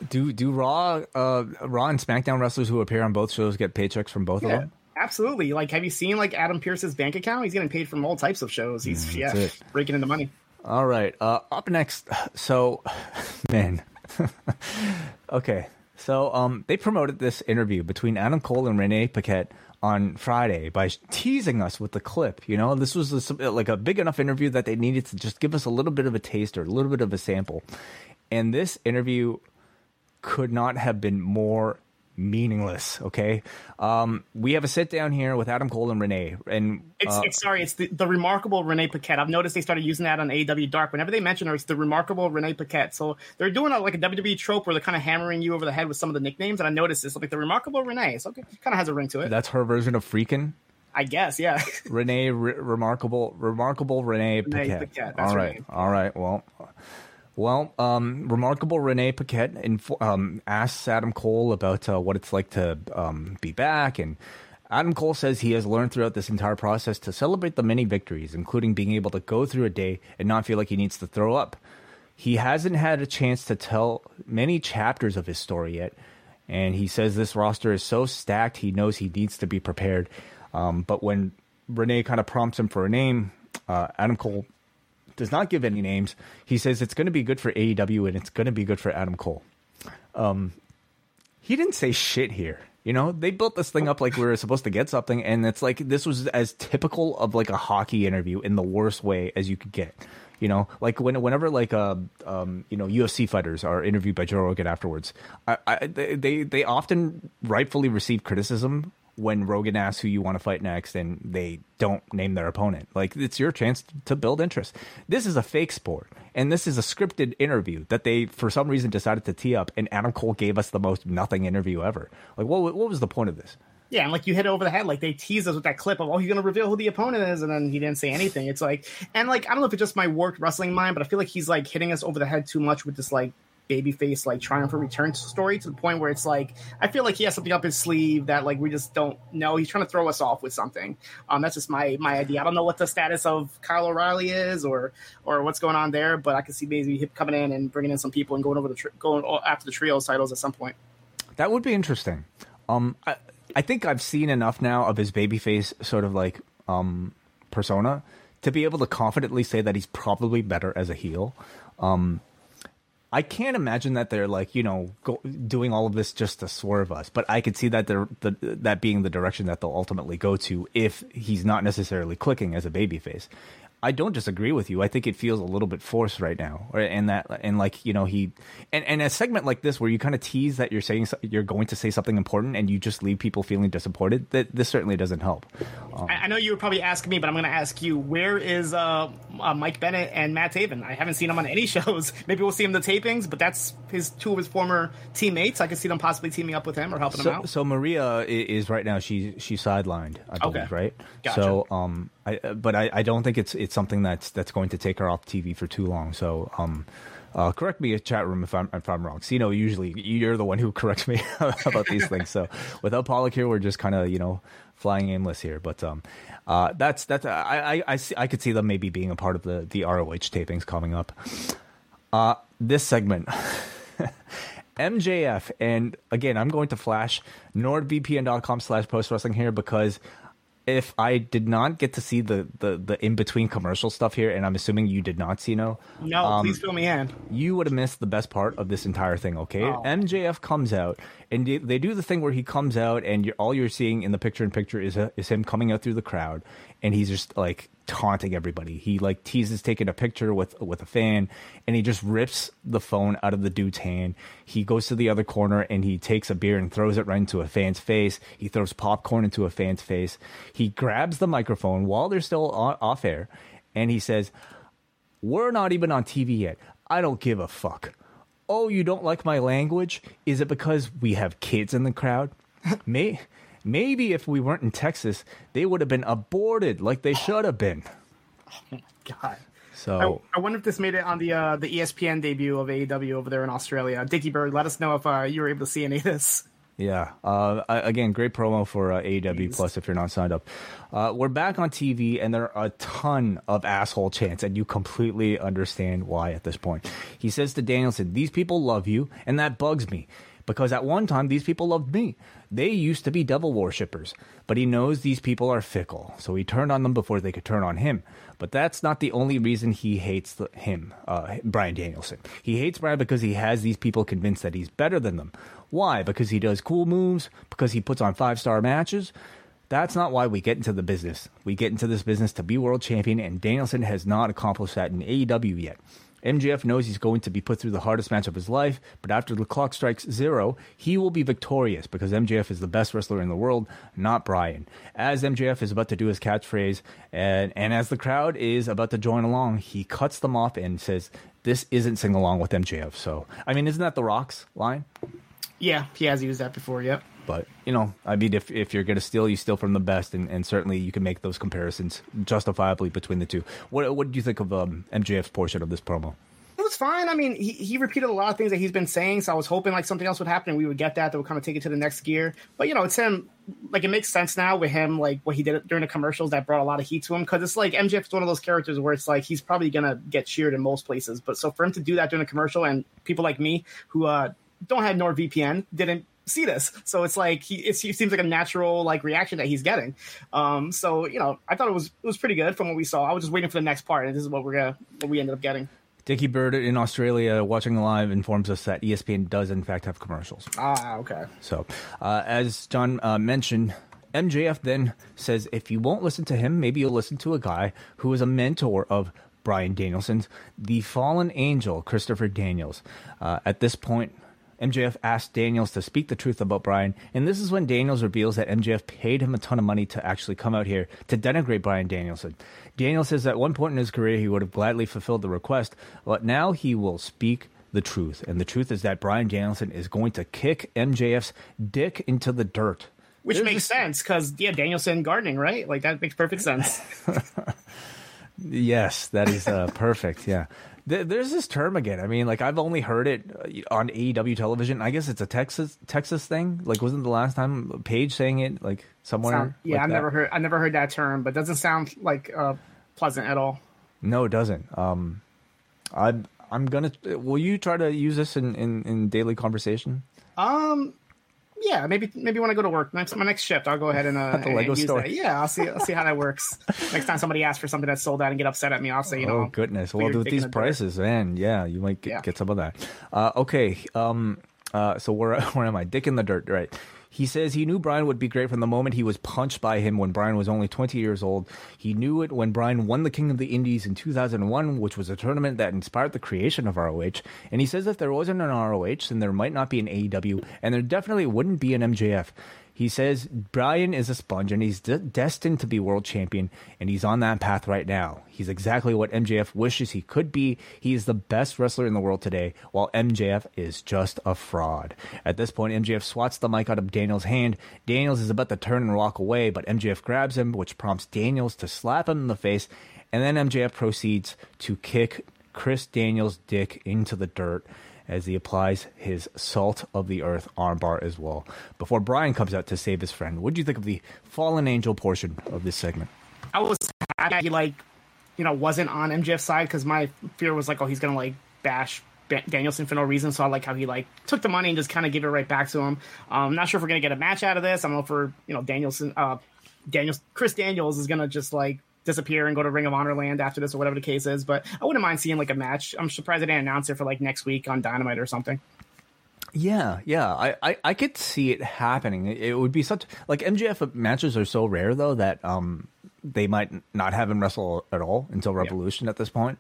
do do Raw, uh, Raw and SmackDown wrestlers who appear on both shows get paychecks from both yeah, of them? Absolutely. Like, have you seen like Adam Pearce's bank account? He's getting paid from all types of shows. He's mm, yeah, breaking into money. All right. Uh, up next, so man, okay. So um, they promoted this interview between Adam Cole and Renee Paquette on Friday by teasing us with the clip. You know, this was a, like a big enough interview that they needed to just give us a little bit of a taster, a little bit of a sample. And this interview could not have been more meaningless. Okay, um, we have a sit down here with Adam Cole and Renee, and it's, uh, it's sorry, it's the, the, remarkable Renee Paquette. I've noticed they started using that on AEW Dark. Whenever they mention her, it's the remarkable Renee Paquette. So they're doing a, like a WWE trope where they're kind of hammering you over the head with some of the nicknames, and I noticed this like the remarkable Renee. So it kind of has a ring to it. That's her version of freaking. I guess, yeah. Renee, re- remarkable, remarkable Renee Paquette. Renee Paquette all right, all right. Well, well, um, remarkable Renee Paquette um, asks Adam Cole about uh, what it's like to um, be back, and Adam Cole says he has learned throughout this entire process to celebrate the many victories, including being able to go through a day and not feel like he needs to throw up. He hasn't had a chance to tell many chapters of his story yet, and he says this roster is so stacked he knows he needs to be prepared. Um, but when Renee kind of prompts him for a name, uh, Adam Cole does not give any names. He says it's going to be good for AEW and it's going to be good for Adam Cole. Um, he didn't say shit here. You know, they built this thing up like we were supposed to get something, and it's like this was as typical of like a hockey interview in the worst way as you could get. You know, like when whenever like uh, um, you know UFC fighters are interviewed by Joe Rogan afterwards, I, I, they they often rightfully receive criticism when Rogan asks who you want to fight next and they don't name their opponent. Like it's your chance to build interest. This is a fake sport and this is a scripted interview that they for some reason decided to tee up and Adam Cole gave us the most nothing interview ever. Like what what was the point of this? Yeah, and like you hit it over the head, like they tease us with that clip of, oh, he's gonna reveal who the opponent is, and then he didn't say anything. It's like, and like I don't know if it's just my warped wrestling mind, but I feel like he's like hitting us over the head too much with this like babyface like triumphant return story to the point where it's like I feel like he has something up his sleeve that like we just don't know. He's trying to throw us off with something. Um, that's just my my idea. I don't know what the status of Kyle O'Reilly is or or what's going on there, but I can see maybe him coming in and bringing in some people and going over the tri- going after the trios titles at some point. That would be interesting. Um, I, I think I've seen enough now of his babyface sort of like um persona to be able to confidently say that he's probably better as a heel. Um, I can't imagine that they're like you know go, doing all of this just to swerve us, but I could see that they're the, that being the direction that they'll ultimately go to if he's not necessarily clicking as a babyface. I don't disagree with you. I think it feels a little bit forced right now, and that and like you know he and, and a segment like this where you kind of tease that you're saying you're going to say something important and you just leave people feeling disappointed. That this certainly doesn't help. Um, I, I, know you were probably asking me, but I'm going to ask you: Where is uh, uh, Mike Bennett and Matt Taven? I haven't seen them on any shows. Maybe we'll see him the tapings, but that's his two of his former teammates. I could see them possibly teaming up with him or helping so, him out. So Maria is right now. She she's sidelined. I believe, okay. right? Gotcha. So um, I, uh, but I, I don't think it's it's something that's that's going to take her off TV for too long. So um, uh, correct me in chat room if I'm if I'm wrong. Cino, usually you're the one who corrects me about these things. So without Pollock here, we're just kind of you know flying aimless here. But um, uh, that's that's I I I, see, I could see them maybe being a part of the the ROH tapings coming up. Uh, this segment. MJF, and again, I'm going to flash nordvpn.com slash post wrestling here because if I did not get to see the the, the in between commercial stuff here, and I'm assuming you did not see no. No, um, please fill me in. You would have missed the best part of this entire thing. Okay, oh. MJF comes out, and they do the thing where he comes out, and you're, all you're seeing in the picture in picture is a, is him coming out through the crowd, and he's just like taunting everybody. He like teases taking a picture with with a fan, and he just rips the phone out of the dude's hand. He goes to the other corner and he takes a beer and throws it right into a fan's face. He throws popcorn into a fan's face. He grabs the microphone while they're still off air, and he says, "We're not even on TV yet. I don't give a fuck." Oh, you don't like my language? Is it because we have kids in the crowd? Me? Maybe if we weren't in Texas, they would have been aborted like they should have been. Oh my god. So I, I, wonder if this made it on the uh, the ESPN debut of AEW over there in Australia. Dicky Bird, let us know if uh, you were able to see any of this. Yeah. Uh, again, great promo for uh, AEW Jeez. Plus if you're not signed up. Uh, we're back on TV, and there are a ton of asshole chants, and you completely understand why at this point. He says to Danielson, "These people love you, and that bugs me." Because at one time these people loved me. They used to be devil worshippers, but he knows these people are fickle, so he turned on them before they could turn on him. But that's not the only reason he hates the, him, uh, Bryan Danielson. He hates Bryan because he has these people convinced that he's better than them. Why? Because he does cool moves? Because he puts on five star matches? That's not why we get into the business. We get into this business to be world champion, and Danielson has not accomplished that in AEW yet. MJF knows he's going to be put through the hardest match of his life, but after the clock strikes zero, he will be victorious because MJF is the best wrestler in the world, not Bryan. As MJF is about to do his catchphrase, and, and as the crowd is about to join along, he cuts them off and says, This isn't sing along with MJF. So, I mean, isn't that the Rock's line? Yeah, he has used that before, yep. But you know, I mean, if if you're going to steal, you steal from the best, and, and certainly you can make those comparisons justifiably between the two. What what do you think of um, MJF's portion of this promo? It was fine. I mean, he, he repeated a lot of things that he's been saying, so I was hoping like something else would happen and we would get that that would kind of take it to the next gear. But you know, it's him. Like it makes sense now with him, like what he did during the commercials that brought a lot of heat to him because it's like MJF is one of those characters where it's like he's probably gonna get cheered in most places. But so for him to do that during a commercial and people like me who uh, don't have NordVPN didn't see this. So it's like he it's, he seems like a natural like reaction that he's getting. Um, so you know, I thought it was it was pretty good from what we saw. I was just waiting for the next part, and this is what we're gonna what we ended up getting. Dickie Bird in Australia watching live informs us that ESPN does in fact have commercials. Ah, okay. So, uh, as John uh, mentioned, MJF then says if you won't listen to him, maybe you'll listen to a guy who is a mentor of Bryan Danielson's, the fallen angel, Christopher Daniels. Uh, at this point, MJF asked Daniels to speak the truth about Bryan, and this is when Daniels reveals that MJF paid him a ton of money to actually come out here to denigrate Bryan Danielson. Daniels says at one point in his career he would have gladly fulfilled the request, but now he will speak the truth. And the truth is that Bryan Danielson is going to kick MJF's dick into the dirt. Which There's makes this- sense because yeah, Danielson gardening, right? Like that makes perfect sense. Yes, that is uh, perfect. Yeah. Th- There's this term again. I mean, like I've only heard it uh, on AEW television. I guess it's a Texas Texas thing. Like, wasn't the last time Paige saying it like somewhere? Sound- yeah, like I've that? never heard I never heard that term, but doesn't sound like uh, pleasant at all. No, it doesn't. Um, I I'm gonna. Will you try to use this in in, in daily conversation? Um, yeah, maybe maybe when I go to work next my next shift, I'll go ahead and uh, the Lego store. that. Yeah, I'll see I'll see how that works. next time somebody asks for something that's sold out and get upset at me, I'll say, you know, oh goodness! Well, with these the dirt. prices, man, yeah, you might get, Yeah. get some of that. Uh, okay, um, uh, so where where am I? Dick in the dirt, right? He says he knew Bryan would be great from the moment he was punched by him when Bryan was only 20 years old. He knew it when Bryan won the King of the Indies in 2001, which was a tournament that inspired the creation of ROH. And he says if there wasn't an ROH, then there might not be an AEW, and there definitely wouldn't be an MJF. He says Bryan is a sponge and he's de- destined to be world champion, and he's on that path right now. He's exactly what MJF wishes he could be. He is the best wrestler in the world today, while MJF is just a fraud. At this point, MJF swats the mic out of Daniels' hand. Daniels is about to turn and walk away, but MJF grabs him, which prompts Daniels to slap him in the face, and then MJF proceeds to kick Chris Daniels' dick into the dirt as he applies his salt of the earth armbar as well. Before Bryan comes out to save his friend, what do you think of the fallen angel portion of this segment? I was happy he like, you know, wasn't on MJF's side because my fear was like, oh, he's gonna like bash Ba- Danielson for no reason. So I like how he like took the money and just kind of gave it right back to him. Um, I'm not sure if we're gonna get a match out of this. I don't know if we're, you know, Danielson, uh, Daniels, Chris Daniels is gonna just like disappear and go to Ring of Honor land after this or whatever the case is. But I wouldn't mind seeing like a match. I'm surprised they didn't announce it for like next week on Dynamite or something. Yeah, yeah, I, I, I could see it happening. It, it would be such like MJF matches are so rare though that um they might not have him wrestle at all until Revolution at this point.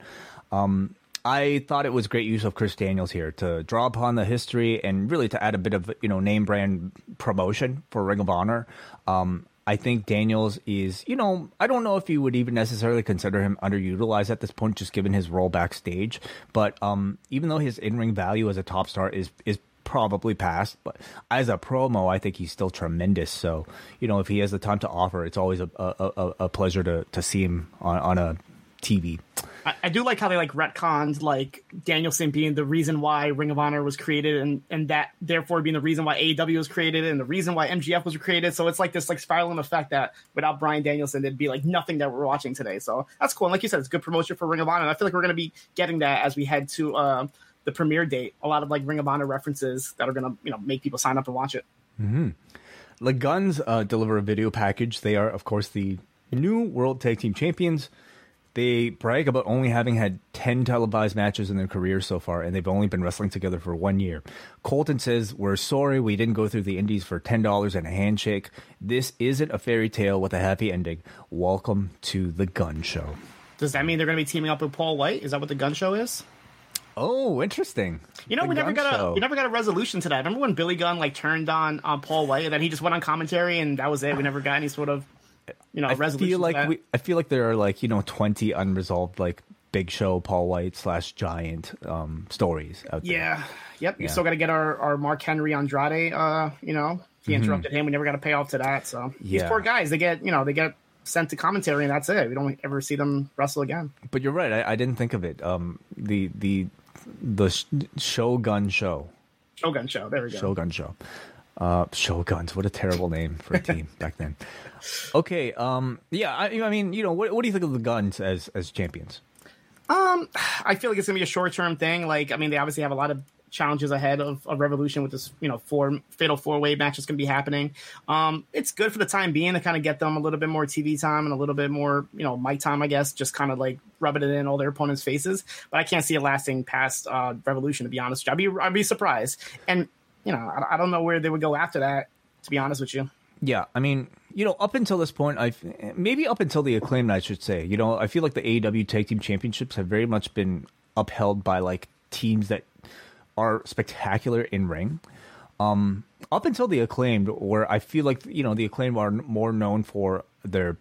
Um, I thought it was great use of Chris Daniels here to draw upon the history and really to add a bit of you know name brand promotion for Ring of Honor. Um, I think Daniels is, you know, I don't know if you would even necessarily consider him underutilized at this point, just given his role backstage. But um, even though his in ring value as a top star is is probably past, but as a promo, I think he's still tremendous. So, you know, if he has the time to offer, it's always a a, a, pleasure to to see him on on a TV. I, I do like how they like retconned like Danielson being the reason why Ring of Honor was created, and and that therefore being the reason why AEW was created, and the reason why MJF was created. So it's like this like spiraling effect that without Bryan Danielson, there'd be like nothing that we're watching today. So that's cool. And like you said, it's good promotion for Ring of Honor. And I feel like we're gonna be getting that as we head to uh, the premiere date. A lot of like Ring of Honor references that are gonna you know make people sign up and watch it. Mm-hmm. The Guns uh, deliver a video package. They are, of course, the new World Tag Team Champions. They brag about only having had 10 televised matches in their careers so far, and they've only been wrestling together for one year. Colten says, We're sorry we didn't go through the indies for $10 and a handshake. This isn't a fairy tale with a happy ending. Welcome to the Gun Show. Does that mean they're gonna be teaming up with Paul White? Is that what the gun show is? Oh, interesting. You know, The we never got Show. a we never got a resolution to that. Remember when Billy Gunn like turned on on Paul White and then he just went on commentary and that was it. We never got any sort of you know I feel like we, I feel like there are like you know twenty unresolved like Big Show, Paul White slash Giant um, stories out there. yeah, yep. You Yeah. still got to get our our Mark Henry Andrade. Uh, you know, he interrupted him. We never got a payoff to that. So these Mm-hmm. Poor guys, they get you know they get sent to commentary and that's it. We don't ever see them wrestle again. But you're right. I, I didn't think of it. Um, the the the sh- Shogun Show, Shogun show. There we go. Shogun Show, uh, Shoguns. What a terrible name for a team back then. Okay. Um. Yeah. I, I mean, you know, what, what do you think of the Guns as as champions? Um, I feel like it's gonna be a short term thing. Like, I mean, they obviously have a lot of challenges ahead of, of Revolution with this, you know, four fatal four way match that's going to be happening. Um, it's good for the time being to kind of get them a little bit more TV time and a little bit more, you know, mic time, I guess, just kind of like rubbing it in all their opponents' faces. But I can't see it lasting past uh, Revolution, to be honest. I'd be I'd be surprised, and you know, I, I don't know where they would go after that. To be honest with you. Yeah, I mean, you know, up until this point, I maybe up until the acclaimed, I should say. You know, I feel like the AEW Tag Team Championships have very much been upheld by like teams that are spectacular in ring. Um, up until the acclaimed, where I feel like you know the acclaimed are more known for their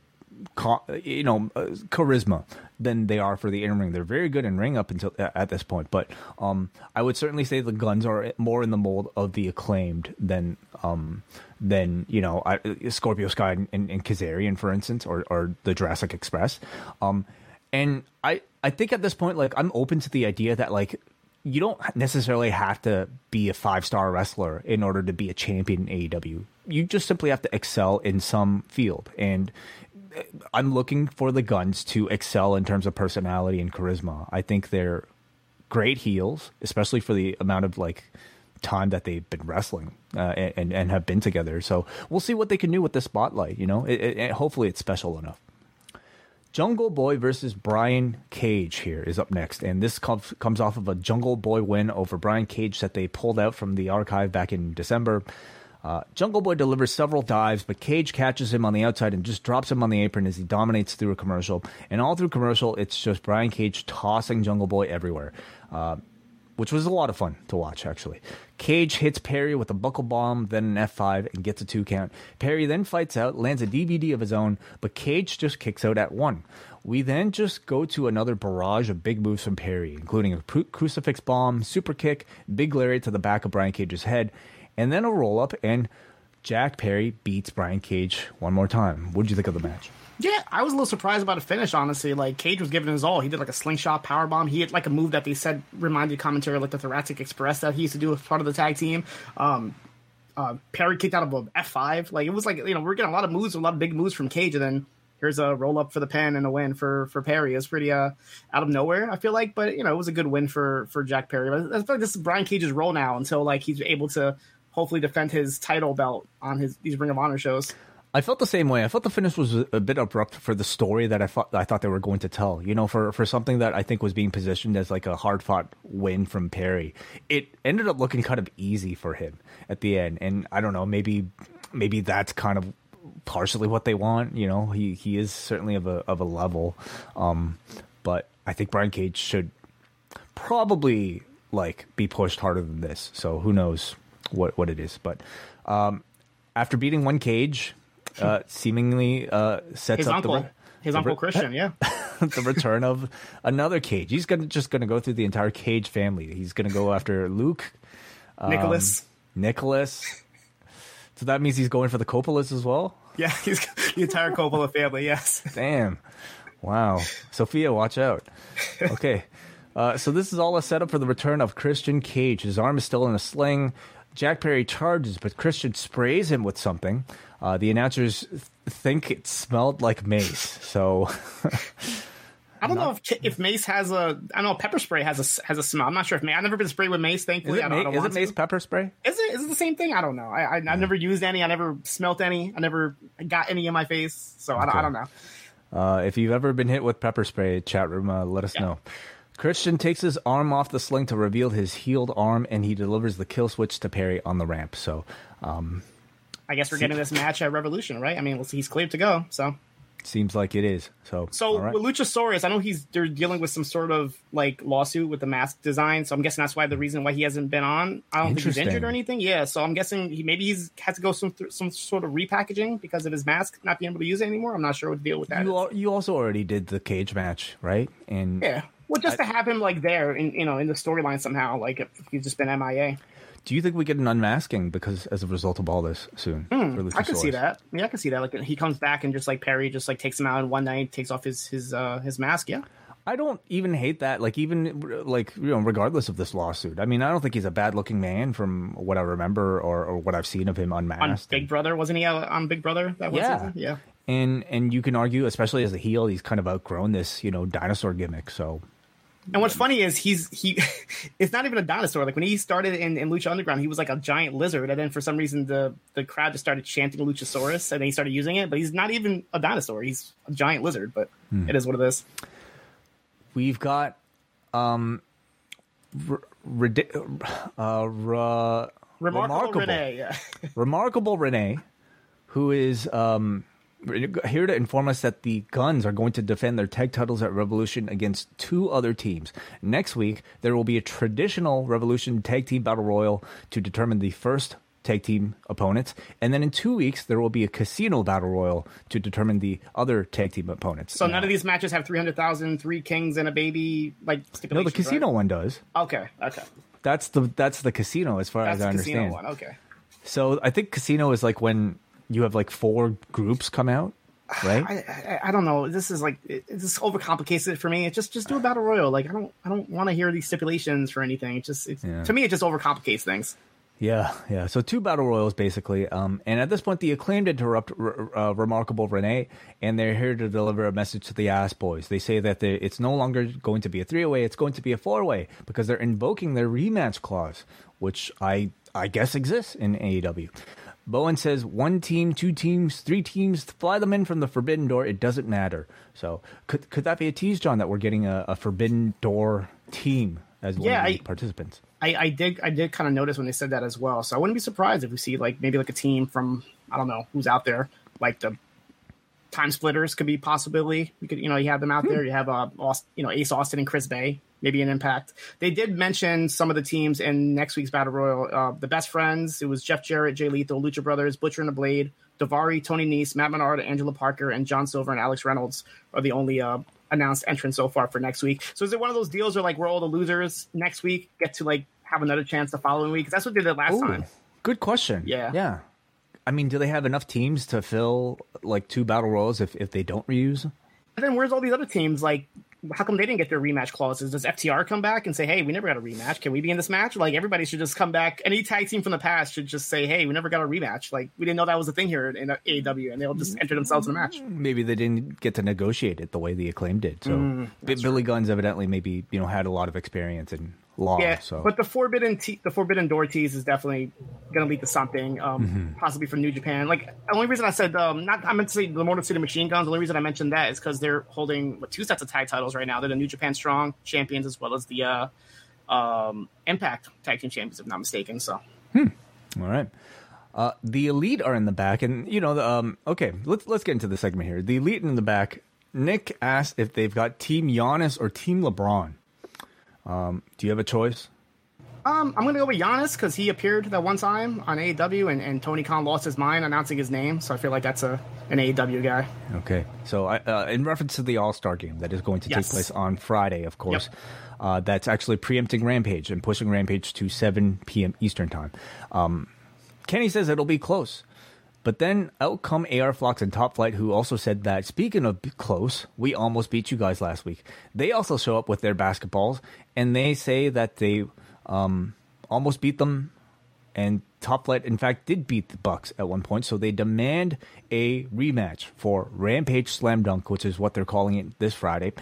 you know uh, charisma than they are for the in ring. They're very good in ring up until at this point, but um, I would certainly say the Guns are more in the mold of the acclaimed than um, than you know I, Scorpio Sky and, and, and Kazarian, for instance, or or the Jurassic Express. Um, and I I think at this point, like I'm open to the idea that like you don't necessarily have to be a five star wrestler in order to be a champion in AEW. You just simply have to excel in some field. And I'm looking for the guns to excel in terms of personality and charisma. I think they're great heels, especially for the amount of like time that they've been wrestling uh, and and have been together. So we'll see what they can do with the spotlight. You know, it, it, hopefully it's special enough. Jungle Boy versus Brian Cage here is up next, and this comes comes off of a Jungle Boy win over Brian Cage that they pulled out from the archive back in December. Uh, Jungle Boy delivers several dives, but Cage catches him on the outside and just drops him on the apron as he dominates through a commercial. And all through commercial, it's just Brian Cage tossing Jungle Boy everywhere. Uh, which was a lot of fun to watch, actually. Cage hits Perry with a buckle bomb, then an F5, and gets a two count. Perry then fights out, lands a DVD of his own, but Cage just kicks out at one. We then just go to another barrage of big moves from Perry, including a crucifix bomb, super kick, big lariat to the back of Brian Cage's head, and then a roll up, and Jack Perry beats Brian Cage one more time. What did you think of the match? Yeah, I was a little surprised about the finish. Honestly, like Cage was giving his all. He did like a slingshot power bomb. He had like a move that they said reminded commentary like the Jurassic Express that he used to do as part of the tag team. Um, uh, Perry kicked out of a F five. Like it was like you know we're getting a lot of moves, a lot of big moves from Cage, and then here's a roll up for the pin and a win for for Perry. It's pretty uh out of nowhere. I feel like, but you know it was a good win for for Jack Perry. But I feel like this is Brian Cage's role now until like he's able to hopefully defend his title belt on his these Ring of Honor shows. I felt the same way. I felt the finish was a bit abrupt for the story that I thought I thought they were going to tell. You know, for for something that I think was being positioned as like a hard fought win from Perry, it ended up looking kind of easy for him at the end. And I don't know, maybe maybe that's kind of partially what they want. You know, he he is certainly of a of a level, um, but I think Brian Cage should probably like be pushed harder than this. So who knows what what it is, but. Um, after beating one cage, uh, seemingly uh, sets his up uncle, the re- his the uncle re- Christian. Yeah, the return of another cage. He's gonna just gonna go through the entire cage family. He's gonna go after Luke, um, Nicholas. Nicholas. So that means he's going for the Coppolas as well. Yeah, he's the entire Coppola family. Yes. Damn. Wow. Sophia, watch out. Okay. Uh, so this is all a setup for the return of Christian Cage. His arm is still in a sling. Jack Perry charges, but Christian sprays him with something. Uh, the announcers th- think it smelled like mace. So I don't know if if mace has a. I know pepper spray has a has a smell. I'm not sure if mace. I've never been sprayed with mace. is Thankfully, it, I don't, I ma- is it mace to. pepper spray? Is it is it the same thing? I don't know. I, I I've never used any. I never smelt any. I never got any in my face. So I, don't, I don't know. Uh, if you've ever been hit with pepper spray, chat room, uh, let us Yeah. know. Christian takes his arm off the sling to reveal his healed arm, and he delivers the kill switch to Perry on the ramp. So, um, I guess we're getting this match at Revolution, right? I mean, we'll. He's cleared to go. So seems like it is. So, so right. with Luchasaurus, I know he's they're dealing with some sort of like lawsuit with the mask design. So I'm guessing that's why the reason why he hasn't been on. I don't think he's injured or anything. Yeah. So I'm guessing he maybe he's has to go some through some sort of repackaging because of his mask not being able to use it anymore. I'm not sure what to deal with that. you, al- you also already did the cage match, right? And Yeah. Well, just to have him like there, in you know, in the storyline somehow, like if he's just been MIA. do you think we get an unmasking because as a result of all this soon? Hmm, I can see that. Yeah, I can see that. Like he comes back and just like Perry just like takes him out in one night, takes off his his uh his mask. Yeah. I don't even hate that. Like even like you know, regardless of this lawsuit. I mean, I don't think he's a bad looking man from what I remember or, or what I've seen of him On unmasked. Big Brother, wasn't he uh, on Big Brother that one Yeah. season? Yeah. and and you can argue, especially as a heel, he's kind of outgrown this you know dinosaur gimmick. So And what's funny is he's he it's not even a dinosaur. Like when he started in, in Lucha Underground, he was like a giant lizard, and then for some reason the the crowd just started chanting Luchasaurus, and then he started using it. But he's not even a dinosaur; he's a giant lizard. But it is what it is. We've got um, r- ridi- uh, ra- Remarkable, Renee. Yeah. remarkable Renee, who is um, here to inform us that the Guns are going to defend their tag titles at Revolution against two other teams. Next week, there will be a traditional Revolution tag team battle royal to determine the first tag team opponents, and then in two weeks there will be a casino battle royal to determine the other tag team opponents. So none of these matches have 300,000, three kings and a baby like no, the casino right? one does. Okay, okay. That's the that's the casino as far That's as I understand. one. Okay. So I think casino is like when you have like four groups come out, right? I, I, I don't know. This is like it, just overcomplicates it for me. It just just do a battle royal. Like I don't I don't want to hear these stipulations for anything. It just it's, Yeah. to me it just overcomplicates things. Yeah, yeah. So two battle royals basically, um, and at this point, the acclaimed interrupt R- uh, remarkable Renee, and they're here to deliver a message to the ass boys. They say that it's no longer going to be a three way; it's going to be a four way because they're invoking their rematch clause, which I I guess exists in AEW. Bowen says one team, two teams, three teams, fly them in from the forbidden door. It doesn't matter. So could could that be a tease, John, that we're getting a, a forbidden door team as one Yeah, of the I- participants? I, I did I did kind of notice when they said that as well. So I wouldn't be surprised if we see like maybe like a team from I don't know who's out there like the time splitters could be possibility. You could you know you have them out there. You have uh Aust- you know Ace Austin and Chris Bey maybe an impact. They did mention some of the teams in next week's battle royal. Uh, the best friends it was Jeff Jarrett, Jay Lethal, Lucha Brothers, Butcher and the Blade, Daivari, Tony Nese, Matt Menard, Angelo Parker, and John Silver and Alex Reynolds are the only uh, announced entrants so far for next week. So is it one of those deals where like where all the losers next week get to like have another chance the following week? Because that's what they did last Ooh, time. Good question. Yeah. Yeah. I mean, do they have enough teams to fill like two battle royals if, if they don't reuse? And then where's all these other teams? Like, how come they didn't get their rematch clauses? Does FTR come back and say, "Hey, we never got a rematch. Can we be in this match?" Like, everybody should just come back. Any tag team from the past should just say, "Hey, we never got a rematch. Like, we didn't know that was a thing here in AEW," and they'll just enter themselves in the match. Maybe they didn't get to negotiate it the way the acclaim did. So Mm, Billy Gunn's evidently maybe you know had a lot of experience in Yeah, so but the forbidden te- the forbidden door tease is definitely going to lead to something, um, Mm-hmm. possibly for New Japan. Like the only reason I said um, not I meant to say the Motor City Machine Guns. The only reason I mentioned that is because they're holding what, two sets of tag titles right now. They're the New Japan Strong champions as well as the uh, um, Impact Tag Team champions, if not mistaken. So all right. Uh, the elite are in the back, and you know, um, okay, let's let's get into the segment here. The elite in the back. Nick asked if they've got Team Giannis or Team LeBron. Um, do you have a choice? um, I'm going to go with Giannis because he appeared that one time on AEW, and, and Tony Khan lost his mind announcing his name. So I feel like that's a an AEW guy. Okay, so I, uh, in reference to the All Star game that is going to Yes. take place on Friday, of course, Yep. uh, that's actually preempting Rampage and pushing Rampage to 7 p.m. Eastern time. Um, Kenny says it'll be close, but then out come AR Fox and Top Flight, who also said that speaking of close, we almost beat you guys last week. They also show up with their basketballs, and they say that they um, almost beat them and Top Flight, in fact, did beat the Bucks at one point, so they demand a rematch for Rampage Slam Dunk, which is what they're calling it this Friday.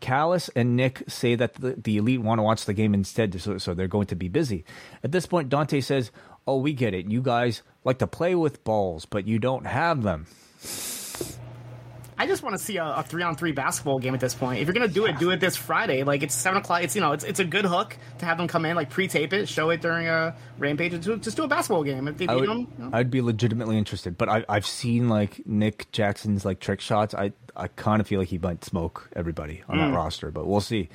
Callis and Nick say that the, the elite want to watch the game instead, so, so they're going to be busy. At this point, Dante says, "Oh, we get it. You guys like to play with balls, but you don't have them." I just want to see a, a three on three basketball game at this point. If you're gonna do it, do it this Friday. Like it's seven o'clock. It's you know, it's it's a good hook to have them come in, like pre-tape it, show it during a rampage, and do, just do a basketball game. If they I would, them, you know. I'd be legitimately interested, but I, I've seen like Nick Jackson's like trick shots. I I kind of feel like he might smoke everybody on that mm. roster, but we'll see.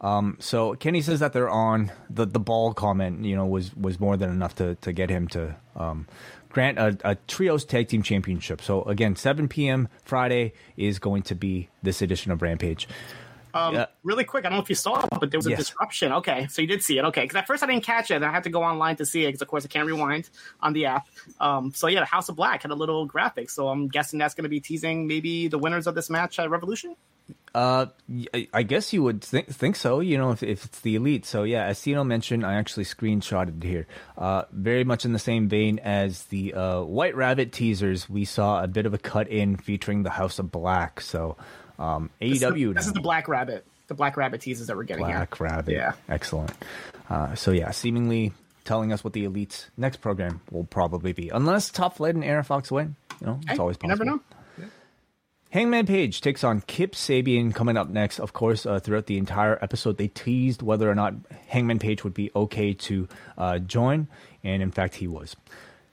Um, so Kenny says that they're on the the ball comment. You know, was was more than enough to to get him to um, grant a, a trios tag team championship. So again, 7 p.m. Friday is going to be this edition of Rampage. Um. Really quick, I don't know if you saw it, but there was a disruption. Okay, so you did see it. Okay, because at first I didn't catch it, and I had to go online to see it because, of course, I can't rewind on the app. Um, so yeah, the House of Black had a little graphic, so I'm guessing that's going to be teasing maybe the winners of this match at Revolution. Uh, I guess you would think think so. You know, if, if it's the elite. So yeah, as Cino mentioned, I actually screenshotted here. Uh, very much in the same vein as the uh, White Rabbit teasers, we saw a bit of a cut in featuring the House of Black. So um, This is the- AEW. This is the Black Rabbit. the Black Rabbit teasers that we're getting Black here. Rabbit. Yeah. Excellent. Uh, so yeah, seemingly telling us what the Elite's next program will probably be, unless Top Flight and AR Fox win. You know, it's Hey, always you possible. never know. Hangman Page takes on Kip Sabian coming up next. Of course, uh, throughout the entire episode, they teased whether or not Hangman Page would be okay to uh, join, and in fact, he was.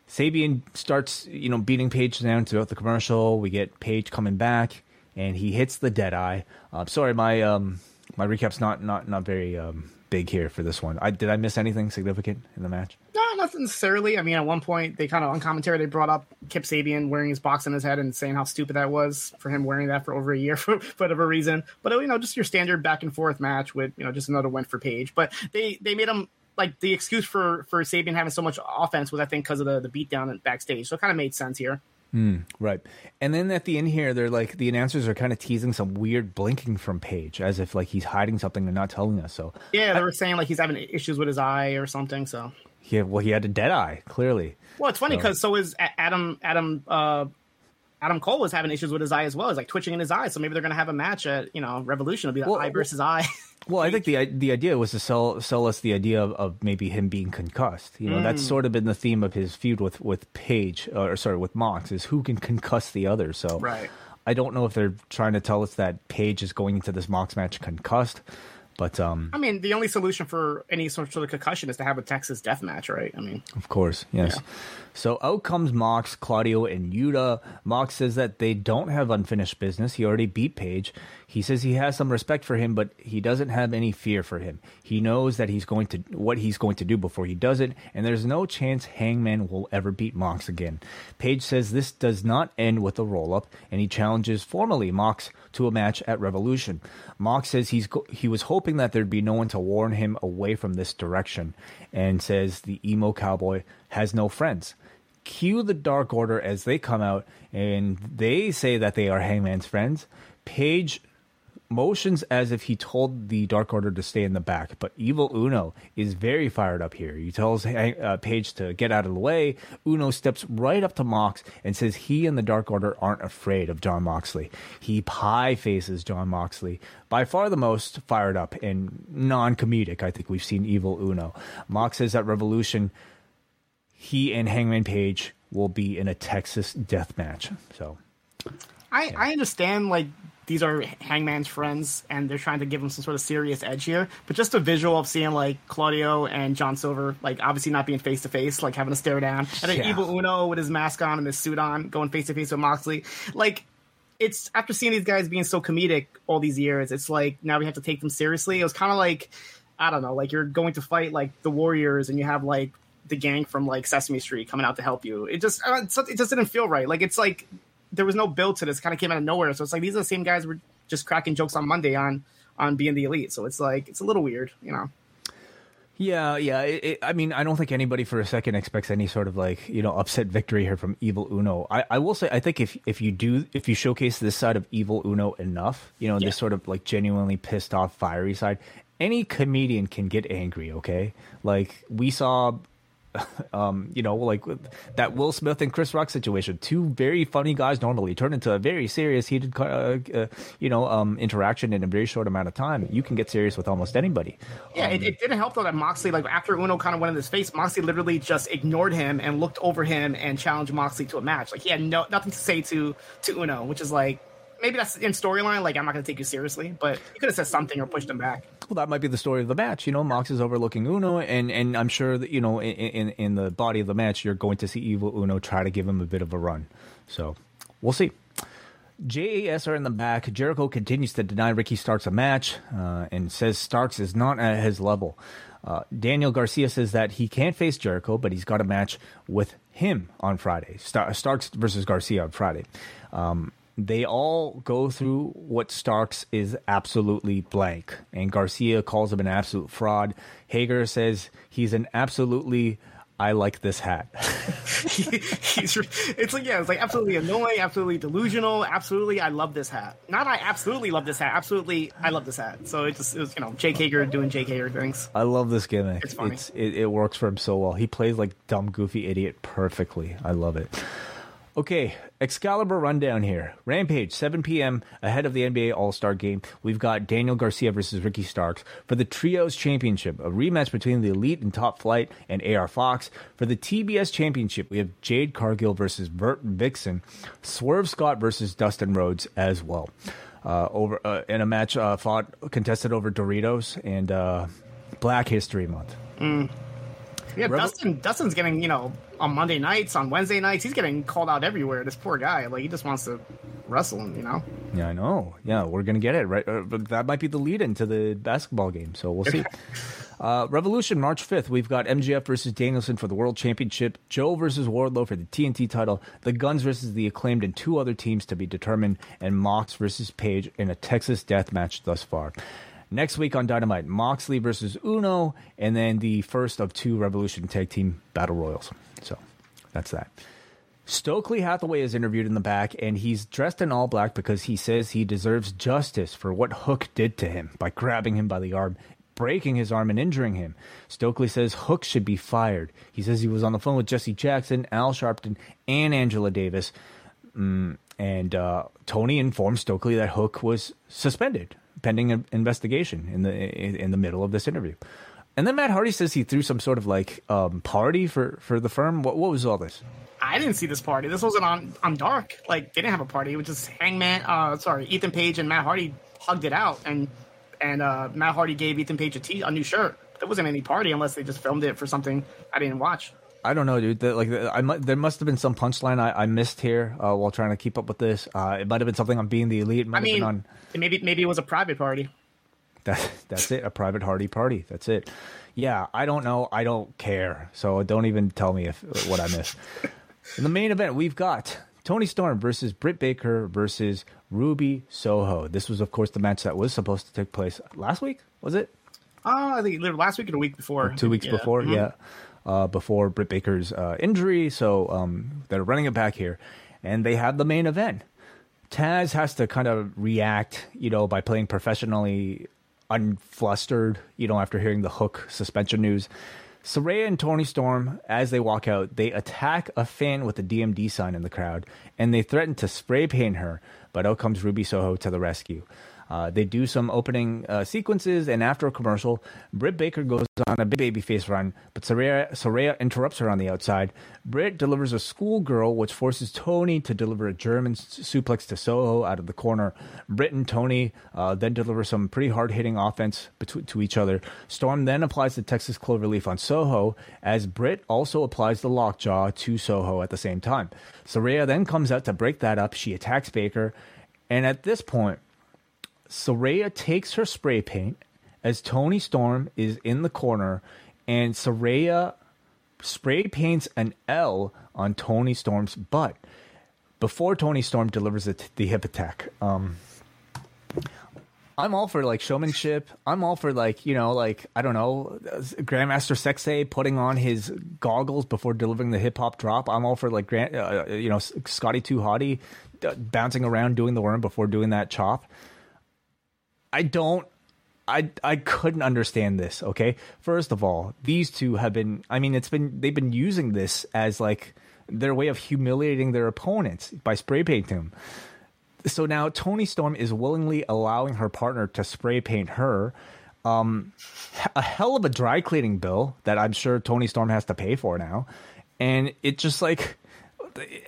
Sabian starts, you know, beating Page down throughout the commercial. We get Page coming back, and he hits the dead eye. Uh, sorry, my um, my recap's not not not very um, big here for this one. I did I miss anything significant in the match? No, not necessarily. I mean, at one point, they kind of on commentary they brought up Kip Sabian wearing his box on his head and saying how stupid that was for him wearing that for over a year for, whatever reason. But you know, just your standard back and forth match with you know just another win for Page. But they they made him like the excuse for for Sabian having so much offense was I think because of the the beatdown backstage. So it kind of made sense here. Right. And then at the end here, they're like the announcers are kind of teasing some weird blinking from Page, as if like he's hiding something and not telling us. So Yeah, they were saying like he's having issues with his eye or something. So yeah, well, he had a dead eye clearly. well, it's funny because so is Adam Adam uh Adam Cole was having issues with his eye as well. He's like twitching in his eye. So maybe they're gonna have a match at you know Revolution. It'll be the Well, eye versus eye. Well, I think the the idea was to sell sell us the idea of, of maybe him being concussed. You know, that's Mm. sort of been the theme of his feud with with Page, or sorry, with Mox, is who can concuss the other. So Right. I don't know if they're trying to tell us that Page is going into this Mox match concussed, but um, I mean, the only solution for any sort of concussion is to have a Texas death match, right? I mean, Of course, yes. So out comes Mox, Claudio, and Yuta. Mox says that they don't have unfinished business. He already beat Page. He says he has some respect for him, but he doesn't have any fear for him. He knows that he's going to what he's going to do before he does it, and there's no chance Hangman will ever beat Mox again. Page says this does not end with a roll up, and he challenges formally Mox to a match at Revolution. Mox says he's go- he was hoping that there'd be no one to warn him away from this direction, and says the emo cowboy has no friends. Cue the Dark Order as they come out, and they say that they are Hangman's friends. Page motions as if he told the Dark Order to stay in the back, but Evil Uno is very fired up here. He tells uh, Page to get out of the way. Uno steps right up to Mox and says he and the Dark Order aren't afraid of John Moxley. He pie faces John Moxley, by far the most fired up and non comedic. I think we've seen Evil Uno. Mox says at Revolution, he and Hangman Page will be in a Texas death match. So. I I understand like these are Hangman's friends and they're trying to give him some sort of serious edge here, but just a visual of seeing like Claudio and John Silver like obviously not being face to face, like having a stare down, and then Yeah. Evil Uno with his mask on and his suit on, going face to face with Moxley, like. It's after seeing these guys being so comedic all these years, it's like now we have to take them seriously. It was kind of like, I don't know, like you're going to fight like the Warriors and you have like the gang from like Sesame Street coming out to help you. It just uh, it just didn't feel right. Like it's like there was no build to this. Kind of came out of nowhere. So it's like these are the same guys were just cracking jokes on Monday on on being the elite. So it's like it's a little weird, you know. Yeah, yeah. It, it, I mean, I don't think anybody for a second expects any sort of like you know upset victory here from Evil Uno. I, I will say, I think if if you do if you showcase this side of Evil Uno enough, you know, Yeah. this sort of like genuinely pissed off, fiery side, any comedian can get angry. Okay, like we saw. Um, you know, like that Will Smith and Chris Rock situation, two very funny guys normally turn into a very serious, heated, uh, uh, you know, um, interaction in a very short amount of time. You can get serious with almost anybody. Yeah, it, it didn't help though that Moxley, like after Uno kind of went in his face, Moxley literally just ignored him and looked over him and challenged Moxley to a match. Like he had no nothing to say to to Uno, which is like maybe that's in storyline. Like I'm not going to take you seriously, but you could have said something or pushed him back. Well, that might be the story of the match. You know, Mox is overlooking Uno, and, and I'm sure that you know in, in in the body of the match, you're going to see Evil Uno try to give him a bit of a run. So we'll see. JAS are in the back. Jericho continues to deny Ricky Starks a match uh, and says Starks is not at his level. Uh, Daniel Garcia says that he can't face Jericho, but he's got a match with him on Friday. Star- Starks versus Garcia on Friday. Um, they all go through what Starks is absolutely blank, and Garcia calls him an absolute fraud. Hager says he's an absolutely I like this hat. He's, it's like yeah, it's like absolutely annoying, absolutely delusional, absolutely I love this hat. Not I absolutely love this hat, absolutely I love this hat. So it just it was you know Jake Hager doing Jake Hager things. I love this gimmick. It's funny. it, it works for him so well. He plays like dumb, goofy idiot perfectly. I love it. Okay, Excalibur rundown here. Rampage, 7 p.m. ahead of the NBA All Star game. We've got Daniel Garcia versus Ricky Starks for the Trios Championship, a rematch between the Elite and Top Flight and AR Fox. For the TBS Championship, we have Jade Cargill versus Vert Vixen, Swerve Scott versus Dustin Rhodes as well. Uh, over uh, in a match uh, fought contested over Doritos and uh, Black History Month. Yeah, Rebel- Dustin. Dustin's getting you know on Monday nights, on Wednesday nights, he's getting called out everywhere. This poor guy, like he just wants to wrestle him, you know. Yeah, I know. Yeah, we're gonna get it right, uh, but that might be the lead into the basketball game. So we'll see. Uh, Revolution March fifth. We've got MJF versus Danielson for the World Championship. Joe versus Wardlow for the TNT title. The Guns versus the Acclaimed and two other teams to be determined. And Mox versus Page in a Texas Death Match thus far. Next week on Dynamite, Moxley versus Uno, and then the first of two Revolution Tag Team Battle Royals. So that's that. Stokely Hathaway is interviewed in the back, and he's dressed in all black because he says he deserves justice for what Hook did to him by grabbing him by the arm, breaking his arm, and injuring him. Stokely says Hook should be fired. He says he was on the phone with Jesse Jackson, Al Sharpton, and Angela Davis. Mm, and uh, Tony informed Stokely that Hook was suspended pending investigation in the in, the middle of this interview. And then Matt Hardy says he threw some sort of like um, party for, for the firm. What what was all this? I didn't see this party. This wasn't on on Dark. Like they didn't have a party. It was just Hangman. Uh, sorry, Ethan Page and Matt Hardy hugged it out, and and uh, Matt Hardy gave Ethan Page a t a new shirt. There wasn't any party unless they just filmed it for something I didn't watch. I don't know, dude. The, like, the, I mu- there must have been some punchline I, I missed here uh, while trying to keep up with this. Uh, it might have been something on being the elite. It might I have mean, been on maybe maybe it was a private party. that. That's it. A private Hardy party. That's it. Yeah, I don't know. I don't care. So don't even tell me if what I missed. In the main event, we've got Toni Storm versus Britt Baker versus Ruby Soho. This was, of course, the match that was supposed to take place last week. Was it? Uh, I think either last week or the week before. two weeks Yeah. before, Mhm. yeah, uh, before Britt Baker's uh, injury. So um, they're running it back here, and they have the main event. Taz has to kind of react, you know, by playing professionally unflustered, you know, after hearing the Hook suspension news. Saraya and Toni Storm, as they walk out, they attack a fan with a DMD sign in the crowd, and they threaten to spray paint her. But out comes Ruby Soho to the rescue. Uh, they do some opening uh, sequences, and after a commercial, Britt Baker goes on a big babyface run, but Saraya, Saraya interrupts her on the outside. Britt delivers a schoolgirl, which forces Toni to deliver a German suplex to Soho out of the corner. Britt and Toni uh, then deliver some pretty hard hitting offense betw- to each other. Storm then applies the Texas Cloverleaf on Soho, as Britt also applies the lockjaw to Soho at the same time. Saraya then comes out to break that up. She attacks Baker, and at this point, Saraya takes her spray paint as Toni Storm is in the corner, and Saraya spray paints an L on Toni Storm's butt before Toni Storm delivers it the hip attack. Um, I'm all for like showmanship. I'm all for like you know like I don't know Grandmaster Sexay putting on his goggles before delivering the hip hop drop. I'm all for like Grant, uh, you know Scotty Too Hottie uh, bouncing around doing the worm before doing that chop. I don't I I couldn't understand this, okay? First of all, these two have been I mean it's been they've been using this as like their way of humiliating their opponents by spray painting them. So now Toni Storm is willingly allowing her partner to spray paint her. Um a hell of a dry cleaning bill that I'm sure Toni Storm has to pay for now. And it just like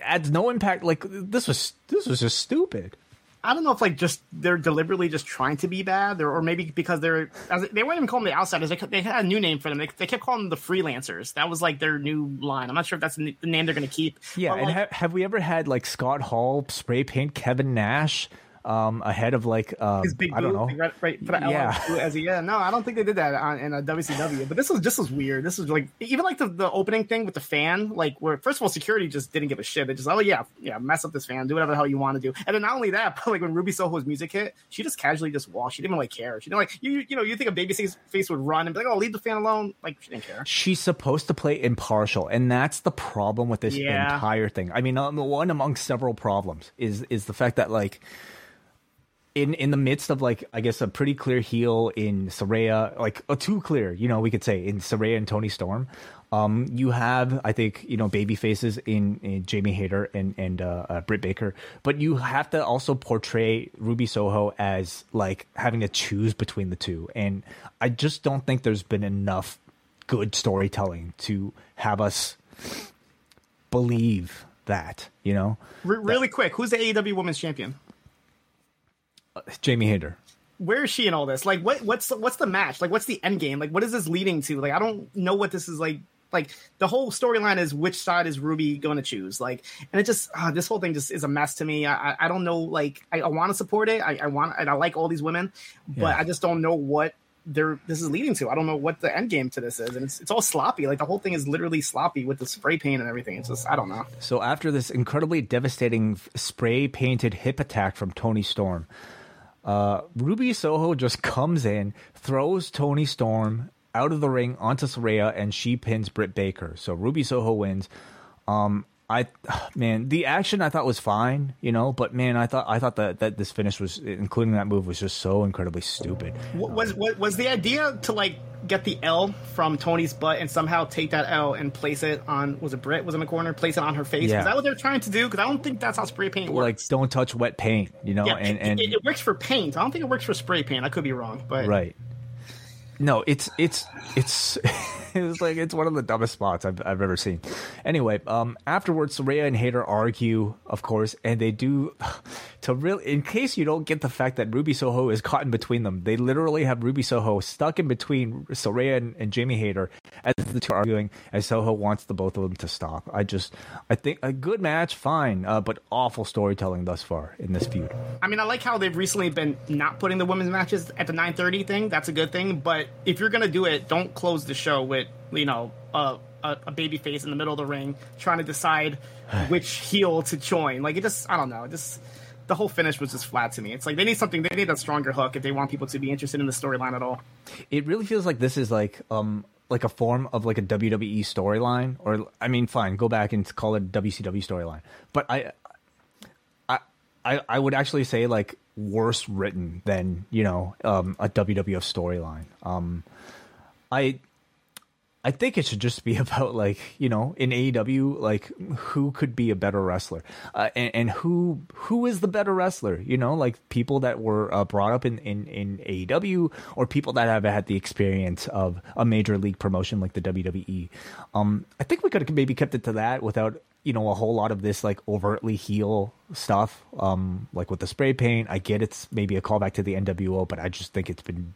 adds no impact like this was this was just stupid. I don't know if like just they're deliberately just trying to be bad, or, or maybe because they're as, they weren't even calling them the outsiders. They, they had a new name for them. They, they kept calling them the freelancers. That was like their new line. I'm not sure if that's the the name they're going to keep. Yeah, But, and like, ha- have we ever had like Scott Hall spray paint Kevin Nash um, ahead of like um, his big I don't know. right, right, put a Yeah. as a, yeah. No, I don't think they did that on, in a WCW. But this was this was weird. This was like even like the, the opening thing with the fan, like where first of all security just didn't give a shit. They just oh yeah yeah mess up this fan, do whatever the hell you want to do. And then not only that, but like when Ruby Soho's music hit, she just casually just walked. She didn't even like care. She didn't like you you know you think a baby face face would run and be like oh leave the fan alone. Like she didn't care. She's supposed to play impartial, and that's the problem with this Yeah. entire thing. I mean, um, one among several problems is is the fact that like in in the midst of like I guess a pretty clear heel in Saraya, like a too clear, you know, we could say in Saraya and Toni Storm. Um, you have, I think, you know, baby faces in, in Jamie Hayter and and uh, uh, Britt Baker, but you have to also portray Ruby Soho as like having to choose between the two, and I just don't think there's been enough good storytelling to have us believe that. You know, Re- really quick, who's the AEW Women's Champion? Jamie Hayter. Where is she in all this? Like, what what's the, what's the match? Like, what's the end game? Like, what is this leading to? Like, I don't know what this is like. Like, the whole storyline is which side is Ruby going to choose? Like, and it just uh, this whole thing just is a mess to me. I I, I don't know. Like, I, I want to support it. I, I want and I like all these women, but Yeah. I just don't know what they're this is leading to. I don't know what the end game to this is, and it's it's all sloppy. Like the whole thing is literally sloppy with the spray paint and everything. It's just I don't know. So after this incredibly devastating spray painted hip attack from Toni Storm, uh, Ruby Soho just comes in, throws Toni Storm out of the ring onto Saraya, and she pins Britt Baker. So Ruby Soho wins. Um, I man, the action I thought was fine, you know, but man, I thought I thought that, that this finish was, including that move, was just so incredibly stupid. Wa- was, was was the idea to like get the L from Toni's butt and somehow take that L and place it on was it Britt was in the corner place it on her face? Yeah. Is that what they're trying to do? Because I don't think that's how spray paint works. Like, don't touch wet paint, you know, yeah, and it, and it, it works for paint. I don't think it works for spray paint. I could be wrong, but Right. No, it's it's it's it's like it's one of the dumbest spots I've I've ever seen. Anyway, um, afterwards, Saraya and Hayter argue, of course, and they do to real. In case you don't get the fact that Ruby Soho is caught in between them, they literally have Ruby Soho stuck in between Saraya and, and Jamie Hayter as the two are arguing, as Soho wants the both of them to stop. I just, I think a good match, fine, uh, but awful storytelling thus far in this feud. I mean, I like how they've recently been not putting the women's matches at the 9:30 thing. That's a good thing. But if you're gonna do it, don't close the show with you know a a, a baby face in the middle of the ring trying to decide which heel to join. Like it just, I don't know. It just the whole finish was just flat to me. It's like they need something. They need a stronger hook if they want people to be interested in the storyline at all. it really feels like this is like um like a form of like a WWE storyline or I mean fine go back and call it WCW storyline but I I I would actually say like worse written than you know um a WWF storyline. Um I I think it should just be about like you know in AEW like who could be a better wrestler? Uh, and, and who who is the better wrestler? You know like people that were uh, brought up in, in in AEW or people that have had the experience of a major league promotion like the WWE um I think we could have maybe kept it to that without you know a whole lot of this like overtly heel stuff um like with the spray paint I get it's maybe a callback to the NWO but I just think it's been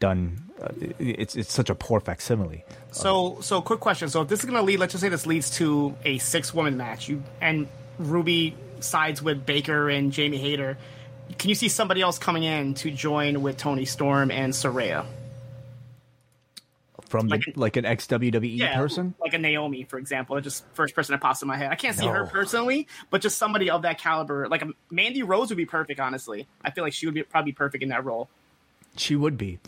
done uh, it's it's such a poor facsimile So, so quick question. So, if this is to lead, let's just say this leads to a six woman match, you and Ruby sides with Baker and Jamie Hayter. Can you see somebody else coming in to join with Toni Storm and Saraya? From the, Like- like an ex WWE person. like a Naomi, for example. Just first person that pops in my head. I can't see her personally, but just somebody of that caliber. Like a, Mandy Rose would be perfect. Honestly, I feel like she would be probably perfect in that role. She would be.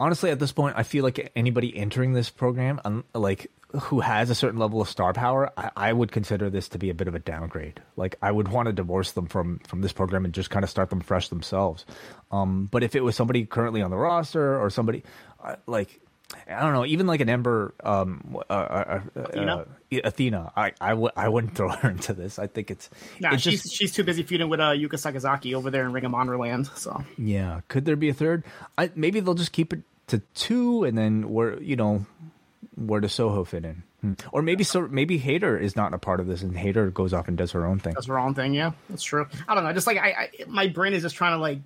Honestly, at this point, I feel like anybody entering this program, um, like who has a certain level of star power, I, I would consider this to be a bit of a downgrade. Like I would want to divorce them from from this program and just kind of start them fresh themselves. Um, but if it was somebody currently on the roster or somebody uh, like. I don't know, even like an Ember, um, uh, uh, uh, Athena? uh, Athena, I, I would, I wouldn't throw her into this. I think it's, Nah, it's she's just, she's too busy feuding with uh, Yuka Sakazaki over there in Ring of Honor land. So Yeah, could there be a third? I, maybe they'll just keep it to two, and then where you know where does Soho fit in? Hmm. Or maybe so maybe Hayter is not a part of this, and Hayter goes off and does her own thing. that's the wrong thing. Yeah, that's true. I don't know. Just like I, I my brain is just trying to like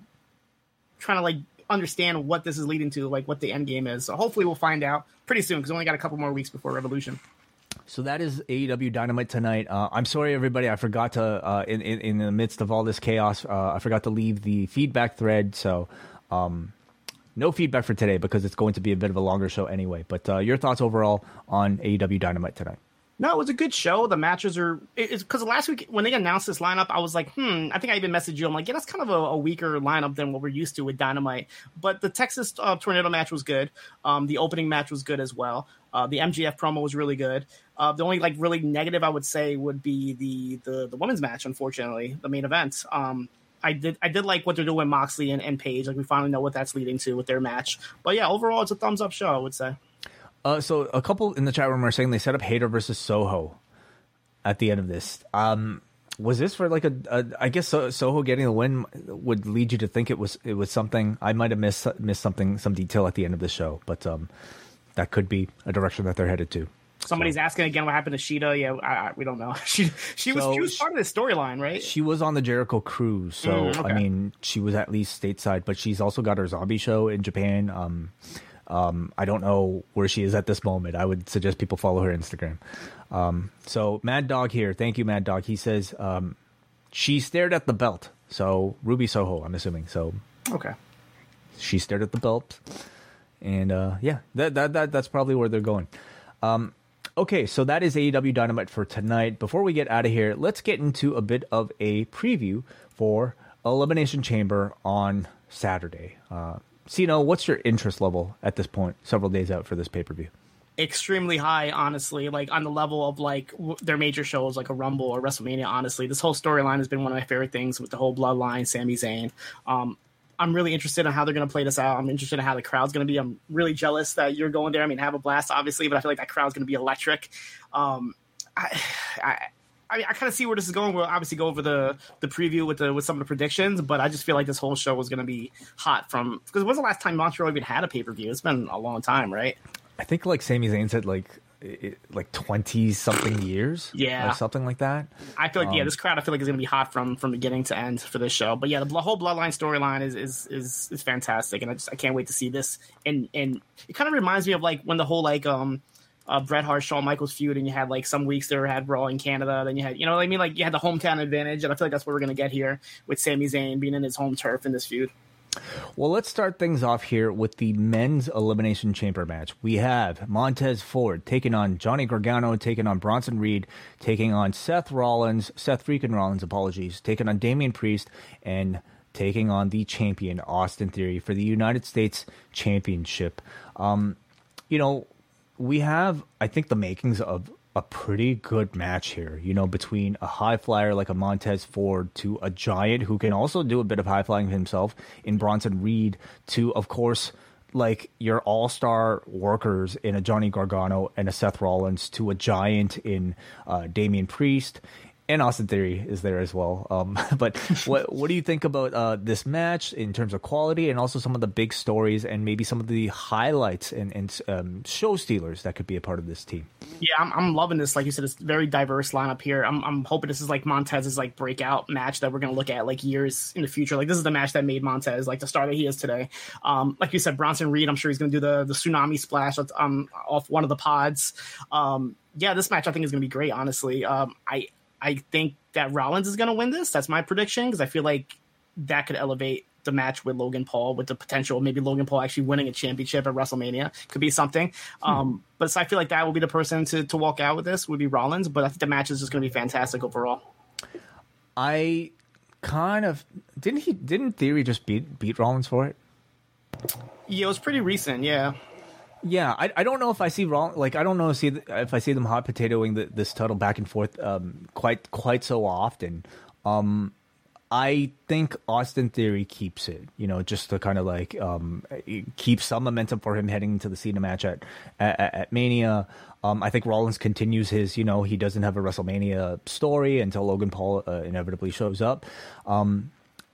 trying to like understand what this is leading to, like what the end game is. So hopefully we'll find out pretty soon because we only got a couple more weeks before Revolution. So that is AEW Dynamite tonight. Uh, I'm sorry, everybody. I forgot to uh, in, in in the midst of all this chaos, uh, I forgot to leave the feedback thread. So. Um, no feedback for today because it's going to be a bit of a longer show anyway. But uh, your thoughts overall on AEW Dynamite tonight? No, it was a good show. The matches are it's because last week when they announced this lineup, I was like, hmm. I think I even messaged you. I'm like, yeah, that's kind of a, a weaker lineup than what we're used to with Dynamite. But the Texas uh, Tornado match was good. Um, the opening match was good as well. Uh, the MJF promo was really good. Uh, the only like really negative I would say would be the the the women's match. Unfortunately, the main event. Um, I did I did like what they're doing with Moxley and, and Paige. Like we finally know what that's leading to with their match. But yeah, overall, it's a thumbs up show. I would say. Uh, so a couple in the chat room are saying they set up Hayter versus Soho at the end of this. Um, was this for like a, a I guess so, Soho getting the win would lead you to think it was it was something I might have missed missed something some detail at the end of the show, but um, that could be a direction that they're headed to. Somebody's so. asking again what happened to Shida. Yeah, I, I, we don't know. She she was so she was part of the storyline, right? She was on the Jericho cruise, so mm, okay. I mean, she was at least stateside, but she's also got her zombie show in Japan. Um, um, I don't know where she is at this moment. I would suggest people follow her Instagram. Um, so Mad Dog here, thank you, Mad Dog. He says um, she stared at the belt. So Ruby Soho, I'm assuming. So okay, she stared at the belt, and uh, yeah, that, that that that's probably where they're going. Um, okay, so that is AEW Dynamite for tonight. Before we get out of here, let's get into a bit of a preview for Elimination Chamber on Saturday. Uh, Cino, what's your interest level at this point, several days out for this pay per view? extremely high, honestly, like on the level of like w- their major shows like a Rumble or WrestleMania. Honestly, this whole storyline has been one of my favorite things with the whole Bloodline, Sami Zayn. Um, I'm really interested in how they're going to play this out. I'm interested in how the crowd's going to be. I'm really jealous that you're going there. I mean, have a blast, obviously, but I feel like that crowd's going to be electric. Um, I, I, I, mean, I kind of see where this is going. We'll obviously go over the the preview with the with some of the predictions, but I just feel like this whole show was going to be hot from because when's the last time Montreal even had a pay per view? It's been a long time, right? I think like Sami Zayn said like it, like twenty something years, yeah, or something like that. I feel like um, yeah, this crowd I feel like is going to be hot from from beginning to end for this show. But yeah, the whole Bloodline storyline is is is is fantastic, and I just I can't wait to see this. And and it kind of reminds me of like when the whole like um. Uh, Bret Hart, Shawn Michaels feud, and you had like some weeks there had Raw in Canada. Then you had, you know, what I mean, like you had the hometown advantage, and I feel like that's what we're gonna get here with Sami Zayn being in his home turf in this feud. Well, let's start things off here with the men's elimination chamber match. We have Montez Ford taking on Johnny Gargano, taking on Bronson Reed, taking on Seth Rollins, Seth freaking Rollins, apologies, taking on Damian Priest, and taking on the champion Austin Theory for the United States Championship. Um, you know, we have, I think, the makings of a pretty good match here, you know, between a high flyer like a Montez Ford to a giant who can also do a bit of high flying himself in Bronson Reed to, of course, like your all star workers in a Johnny Gargano and a Seth Rollins to a giant in uh, Damian Priest and Austin Theory is there as well. Um, but what what do you think about uh, this match in terms of quality and also some of the big stories and maybe some of the highlights and, and um, show stealers that could be a part of this team? Yeah, I'm, I'm loving this. Like you said, it's very diverse lineup here. I'm, I'm hoping this is like Montez's like breakout match that we're gonna look at like years in the future. Like this is the match that made Montez like the star that he is today. Um, like you said, Bronson Reed. I'm sure he's gonna do the the tsunami splash um, off one of the pods. Um, yeah, this match I think is gonna be great. Honestly, um, I I think that Rollins is going to win this. That's my prediction because I feel like that could elevate the match with Logan Paul with the potential maybe Logan Paul actually winning a championship at WrestleMania could be something. Hmm. Um, but so I feel like that will be the person to, to walk out with this would be Rollins. But I think the match is just going to be fantastic overall. I kind of didn't he didn't Theory just beat beat Rollins for it? Yeah, it was pretty recent. Yeah. Yeah, I, I don't know if I see wrong. Like I don't know see, if I see them hot potatoing the, this title back and forth um, quite quite so often. Um, I think Austin Theory keeps it. You know, just to kind of like um, keep some momentum for him heading into the Cena match at at, at Mania. Um, I think Rollins continues his. You know, he doesn't have a WrestleMania story until Logan Paul uh, inevitably shows up. Um,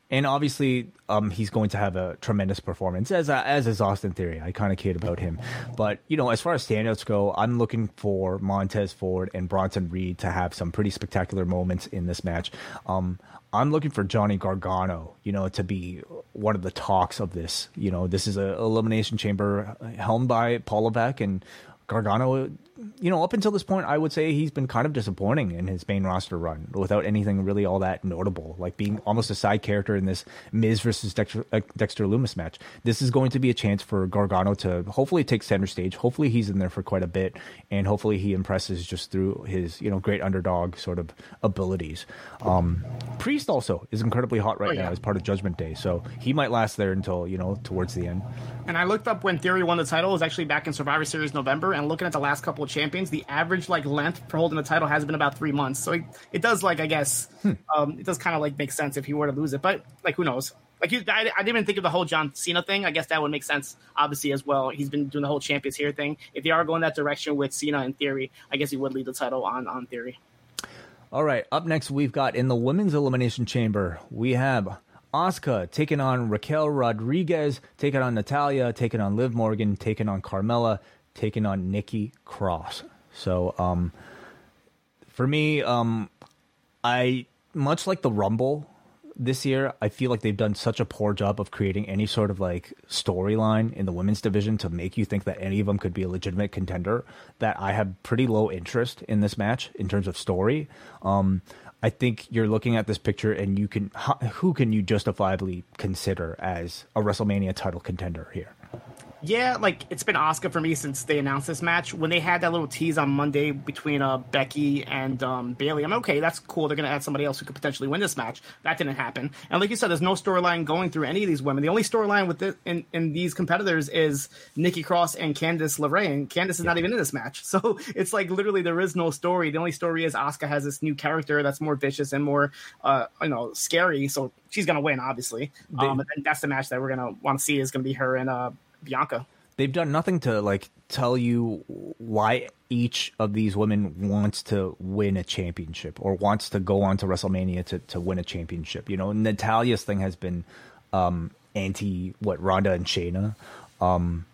and obviously um, he's going to have a tremendous performance as uh, as is Austin Theory. I kind of cared about him, but you know, as far as standouts go, I'm looking for Montez Ford and Bronson Reed to have some pretty spectacular moments in this match. Um, I'm looking for Johnny Gargano, you know, to be one of the talks of this. You know, this is a elimination chamber helmed by Paul Levesque, and Gargano you know, up until this point, I would say he's been kind of disappointing in his main roster run without anything really all that notable, like being almost a side character in this Miz versus Dexter, uh, Dexter Lumis match. This is going to be a chance for Gargano to hopefully take center stage. Hopefully, he's in there for quite a bit, and hopefully, he impresses just through his, you know, great underdog sort of abilities. Um, Priest also is incredibly hot right oh, yeah. now as part of Judgment Day, so he might last there until, you know, towards the end. And I looked up when Theory won the title, it was actually back in Survivor Series November, and looking at the last couple champions, the average like length for holding the title has been about three months. So it, it does like I guess hmm. um, it does kind of like make sense if he were to lose it, but like who knows? Like you, I, I didn't even think of the whole John Cena thing. I guess that would make sense, obviously, as well. He's been doing the whole champions here thing. If they are going that direction with Cena in theory, I guess he would lead the title on on theory. All right, up next we've got in the women's elimination chamber, we have Asuka taking on Raquel Rodriguez, taking on Natalya, taking on Liv Morgan, taking on Carmella, taking on Nikki Cross. So, um, for me, um, I much like the Rumble this year, I feel like they've done such a poor job of creating any sort of like storyline in the women's division to make you think that any of them could be a legitimate contender. That I have pretty low interest in this match in terms of story. Um, I think you're looking at this picture and you can who can you justifiably consider as a WrestleMania title contender here? Yeah, like it's been Asuka for me since they announced this match. When they had that little tease on Monday between uh, Becky and um, Bayley, I'm okay. That's cool. They're gonna add somebody else who could potentially win this match. That didn't happen. And like you said, there's no storyline going through any of these women. The only storyline with this, in, in these competitors is Nikki Cross and Candice LeRae, and Candice is not even in this match. So it's like literally there is no story. The only story is Asuka has this new character that's more vicious and more, uh, you know, scary. So she's gonna win, obviously. They, um, and that's the match that we're gonna want to see is gonna be her and uh, Bianca. They've done nothing to like tell you why each of these women wants to win a championship or wants to go on to WrestleMania to, to win a championship. You know, Natalya's thing has been um, anti what Ronda and Shayna. Um,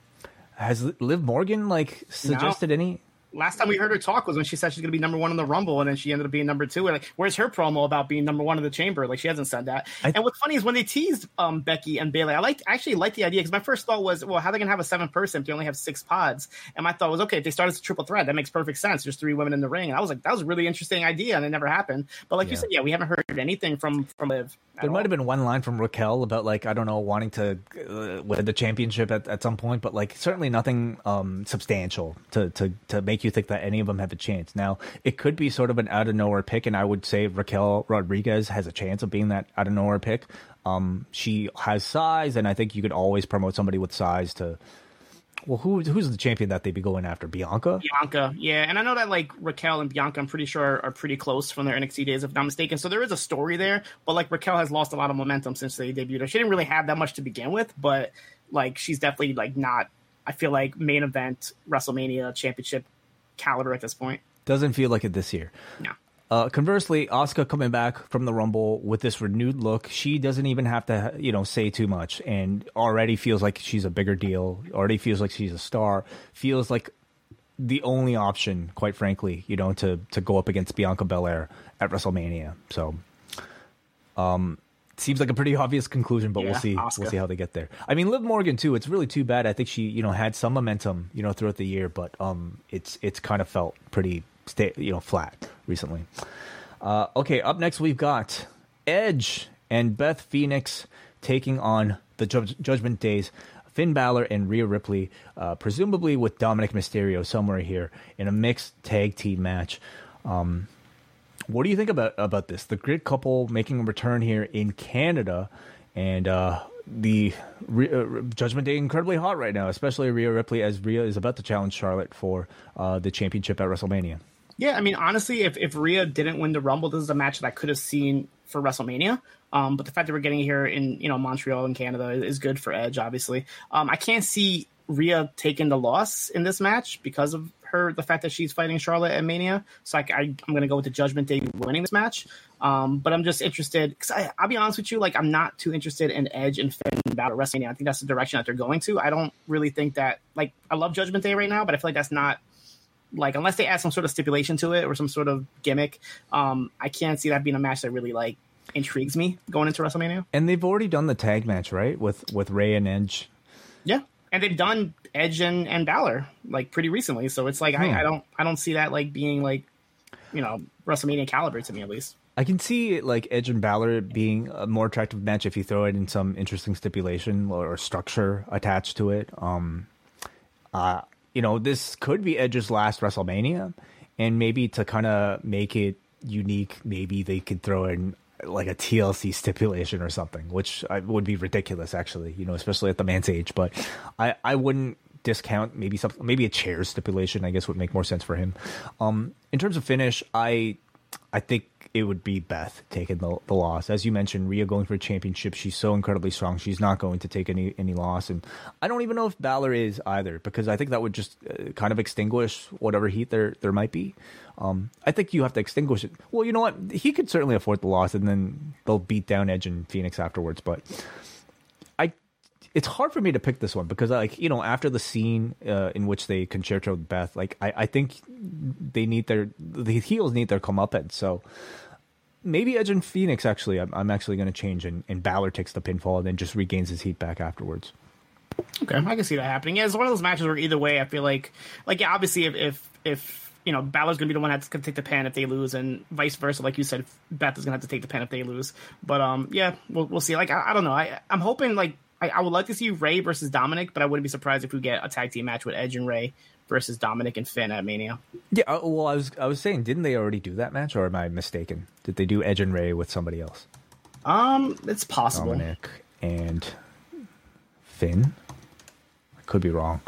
has Liv Morgan like suggested no. any? Last time we heard her talk was when she said she's going to be number one in the Rumble, and then she ended up being number two. And like, where's her promo about being number one in the Chamber? Like, she hasn't said that. I, and what's funny is when they teased um, Becky and Bayley, I like actually like the idea because my first thought was, well, how are they going to have a seven person if they only have six pods? And my thought was, okay, if they start as a triple threat, that makes perfect sense. There's three women in the ring, and I was like, that was a really interesting idea, and it never happened. But like yeah. you said, yeah, we haven't heard anything from from Liv. There might have been one line from Raquel about like I don't know wanting to uh, win the championship at, at some point, but like certainly nothing um, substantial to, to to make you think that any of them have a chance. Now, it could be sort of an out of nowhere pick, and I would say Raquel Rodriguez has a chance of being that out of nowhere pick. Um, she has size, and I think you could always promote somebody with size to. Well, who who's the champion that they'd be going after? Bianca. Bianca, yeah, and I know that like Raquel and Bianca, I'm pretty sure are, are pretty close from their NXT days, if not mistaken. So there is a story there, but like Raquel has lost a lot of momentum since they debuted. She didn't really have that much to begin with, but like she's definitely like not. I feel like main event WrestleMania championship caliber at this point. Doesn't feel like it this year. No. Uh, conversely, Asuka coming back from the Rumble with this renewed look, she doesn't even have to, you know, say too much, and already feels like she's a bigger deal. Already feels like she's a star. Feels like the only option, quite frankly, you know, to to go up against Bianca Belair at WrestleMania. So, um, seems like a pretty obvious conclusion, but yeah, we'll see. We'll see how they get there. I mean, Liv Morgan too. It's really too bad. I think she, you know, had some momentum, you know, throughout the year, but um, it's it's kind of felt pretty, sta- you know, flat recently. Uh, okay, up next we've got Edge and Beth Phoenix taking on the Ju- Judgment Days. Finn Balor and Rhea Ripley, uh, presumably with Dominik Mysterio somewhere here in a mixed tag team match. Um, what do you think about about this? The grid couple making a return here in Canada, and uh, the uh, Judgment Day incredibly hot right now, especially Rhea Ripley as Rhea is about to challenge Charlotte for uh, the championship at WrestleMania. Yeah, I mean, honestly, if if Rhea didn't win the Rumble, this is a match that I could have seen for WrestleMania. Um, but the fact that we're getting here in you know Montreal in Canada is good for Edge. Obviously, um, I can't see Rhea taking the loss in this match because of her the fact that she's fighting Charlotte at Mania. So I, I, am going to go with the Judgment Day winning this match. Um, but I'm just interested because I'll be honest with you, like I'm not too interested in Edge and Finn Balor WrestleMania. I think that's the direction that they're going to. I don't really think that like I love Judgment Day right now, but I feel like that's not like unless they add some sort of stipulation to it or some sort of gimmick. Um, I can't see that being a match that really like intrigues me going into WrestleMania. And they've already done the tag match, right? With with Rey and Edge. Yeah and they've done Edge and, and Balor like pretty recently. So it's like hmm. I, I don't I don't see that like being like you know WrestleMania caliber to me at least. I can see like Edge and Balor being a more attractive match if you throw it in some interesting stipulation or, structure attached to it. Um, uh, you know, this could be Edge's last WrestleMania, and maybe to kind of make it unique, maybe they could throw in like a TLC stipulation or something, which would be ridiculous, actually. You know, especially at the man's age. But I I wouldn't discount maybe something maybe a chair stipulation. I guess would make more sense for him. Um, in terms of finish, I I think it would be Beth taking the, the loss. As you mentioned, Rhea going for a championship. She's so incredibly strong. She's not going to take any any loss. And I don't even know if Balor is either because I think that would just uh, kind of extinguish whatever heat there there might be. Um, I think you have to extinguish it. Well, you know what? He could certainly afford the loss, and then they'll beat down Edge and Phoenix afterwards. But I, it's hard for me to pick this one because, like, you know, after the scene uh, in which they Con-Chair-To Beth, like, I, I think they need their the heels need their comeuppance. So maybe Edge and Phoenix actually, I'm, I'm actually going to change, and, and Balor takes the pinfall and then just regains his heat back afterwards. Okay, I can see that happening. Yeah, it's one of those matches where either way, I feel like, like, yeah, obviously, if if, if you know, Balor's gonna be the one that's gonna take the pin if they lose, and vice versa. Like you said, Beth is gonna have to take the pin if they lose. But um, yeah, we'll we'll see. Like I, I don't know. I I'm hoping like I, I would like to see Rey versus Dominik, but I wouldn't be surprised if we get a tag team match with Edge and Rey versus Dominik and Finn at Mania. Yeah, uh, well, I was I was saying, didn't they already do that match, or am I mistaken? Did they do Edge and Rey with somebody else? Um, it's possible. Dominik and Finn. I could be wrong